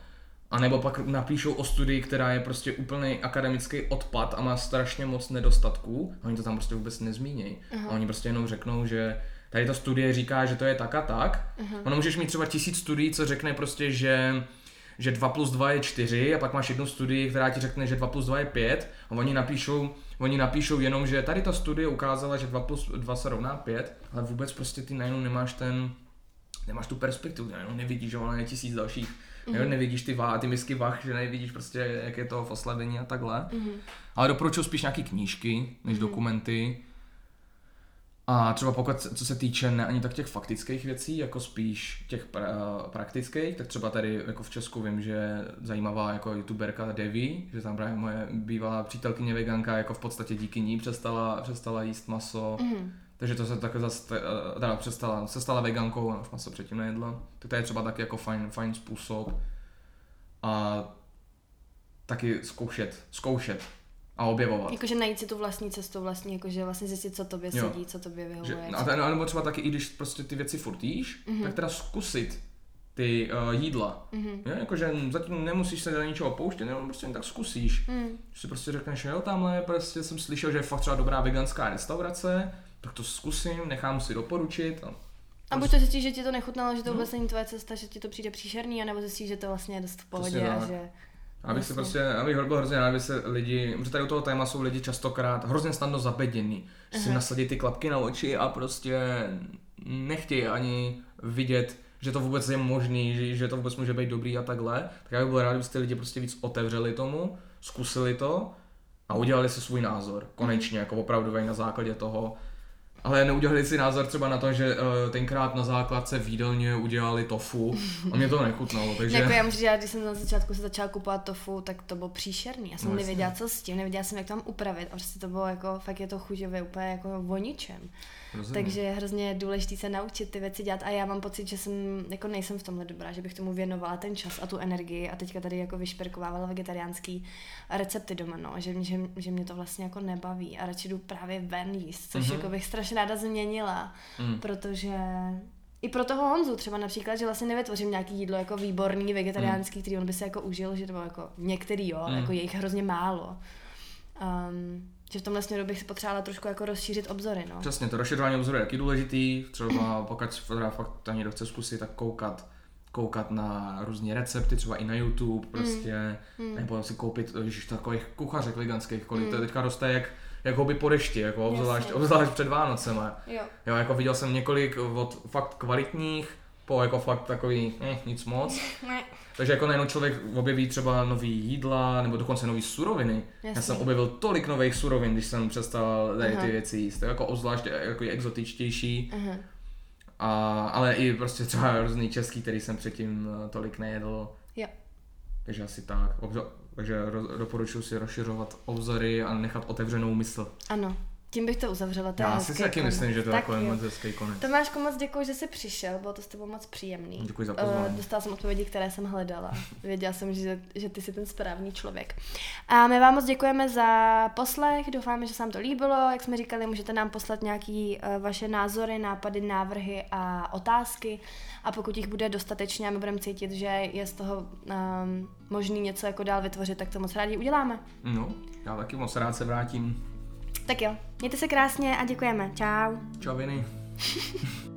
a nebo pak napíšou o studii, která je prostě úplný akademický odpad a má strašně moc nedostatků a oni to tam prostě vůbec nezmínějí. A oni prostě jenom řeknou, že tady ta studie říká, že to je tak a tak. Ono můžeš mít třeba tisíc studií, co řekne prostě, že že 2 plus 2 je 4 a pak máš jednu studii, která ti řekne, že 2 plus 2 je 5 a oni napíšou, oni napíšou jenom, že tady ta studie ukázala, že 2 plus 2 se rovná 5, ale vůbec prostě ty najednou nemáš ten, nemáš tu perspektivu, najednou nevidíš, že ono je tisíc dalších, mm-hmm. nevidíš ty, vá, ty misky vach, že nevidíš prostě, jak je to v oslabení a takhle. Mm-hmm. Ale doporučuji spíš nějaký knížky, než mm-hmm. dokumenty. A třeba pokud, co se týče ne ani tak těch faktických věcí, jako spíš těch pra, praktických, tak třeba tady jako v Česku vím, že zajímavá jako youtuberka Devi, že tam právě moje bývalá přítelkyně veganka jako v podstatě díky ní přestala, přestala jíst maso. Mm. Takže to se také zase, eh, teda přestala, se stala vegankou a už maso předtím nejedla. Tak to je třeba taky jako fajn, fajn způsob. A taky zkoušet, zkoušet a objevovat. Jakože najít si tu vlastní cestu, vlastně, jakože vlastně zjistit, co tobě Jo. sedí, co tobě vyhovuje. Že, a ten, nebo třeba taky, i když prostě ty věci furt jíš, Mhm. tak teda zkusit ty uh, jídla. Mhm. Jo, jakože zatím nemusíš se do ničeho pouštět, jenom prostě jen tak zkusíš. Mm. Že si prostě řekneš, jo, tamhle prostě jsem slyšel, že je fakt třeba dobrá veganská restaurace, tak to zkusím, nechám si doporučit. A, A buď to zjistíš, že ti to nechutnalo, že to No. vůbec není tvoje cesta, že ti to přijde příšerný, anebo zjistíš, že to vlastně je dost v pohodě a že... abych Jasně. prostě, abych byl hrozně rád, aby se lidi, protože tady u toho téma jsou lidi častokrát hrozně snadno zabeděný, že si nasadí ty klapky na oči a prostě nechtějí ani vidět, že to vůbec je možný, že, že to vůbec může být dobrý a takhle, tak já bych byl rád, kdyby ty lidi prostě víc otevřeli tomu, zkusili to a udělali si svůj názor, konečně, jako opravdu na základě toho, ale neudělali si názor třeba na to, že uh, tenkrát na základce v jídelně udělali tofu a mě to nechutnalo, takže... Jako já můžu říct, když jsem na začátku se začala kupovat tofu, tak to bylo příšerný. Já jsem No, nevěděla, co s tím, nevěděla jsem, jak mám upravit. A prostě to bylo jako, fakt je to chuťově úplně jako o ničem. Rozumím. Takže je hrozně důležité se naučit ty věci dělat a já mám pocit, že jsem, jako nejsem v tomhle dobrá, že bych tomu věnovala ten čas a tu energii a teďka tady jako vyšperkovávala vegetariánský recepty doma, no, že, mě- že, že mě to vlastně jako nebaví a radši jdu právě ven jíst, což Mhm. jako bych strašně ráda změnila, Mm. protože i pro toho Honzu třeba například, že vlastně nevytvořím nějaký jídlo jako výborný vegetariánský, který on by se jako užil, že to bylo jako některý, jo, Mm. jako je jich hrozně málo. Um, že v tomhle směru bych si potřebovala trošku jako rozšířit obzory, no. Přesně, to rozšiřování obzoru je taky důležitý, třeba pokud teda fakt někdo chce zkusit, tak koukat, koukat na různé recepty, třeba i na YouTube, prostě, Mm. nebo si koupit, ježiš, takových kuchařek veganských, kolik to Mm. teďka roste jak, jak houby po dešti, jako obzvlášť, obzvlášť před Vánocema. Jo. Jo, jako viděl jsem několik od fakt kvalitních, po jako fakt takový, eh, nic moc. Ne. Takže jako najednou člověk objeví třeba nový jídla, nebo dokonce nový suroviny. Já Jasně. jsem objevil tolik nových surovin, když jsem přestal tady ty věci jíst. Jako obzvlášť jako je exotičtější. Aha. A, ale i prostě třeba různý český, který jsem předtím eh, tolik nejedl. Jo. Takže asi tak. Obzo- takže ro- doporučuji si rozšiřovat obzory a nechat otevřenou mysl. Ano, tím bych to uzavřela. To je Já si taky konec. myslím, že to je Tak jo. moc hezký konec. Tomášku, moc děkuji, že jsi přišel, bylo to s tebou moc příjemný. Děkuji za Eh, pozvání. dostala jsem odpovědi, které jsem hledala. Věděla jsem, že, že ty jsi ten správný člověk. A my vám moc děkujeme za poslech, doufáme, že se vám to líbilo. Jak jsme říkali, můžete nám poslat nějaké vaše názory, nápady, návrhy a otázky. A pokud jich bude dostatečně a my budeme cítit, že je z toho um, možný něco jako dál vytvořit, tak to moc rádi uděláme. No, já taky moc rád se vrátím. Tak jo, mějte se krásně a děkujeme. Čau. Čau, Viny.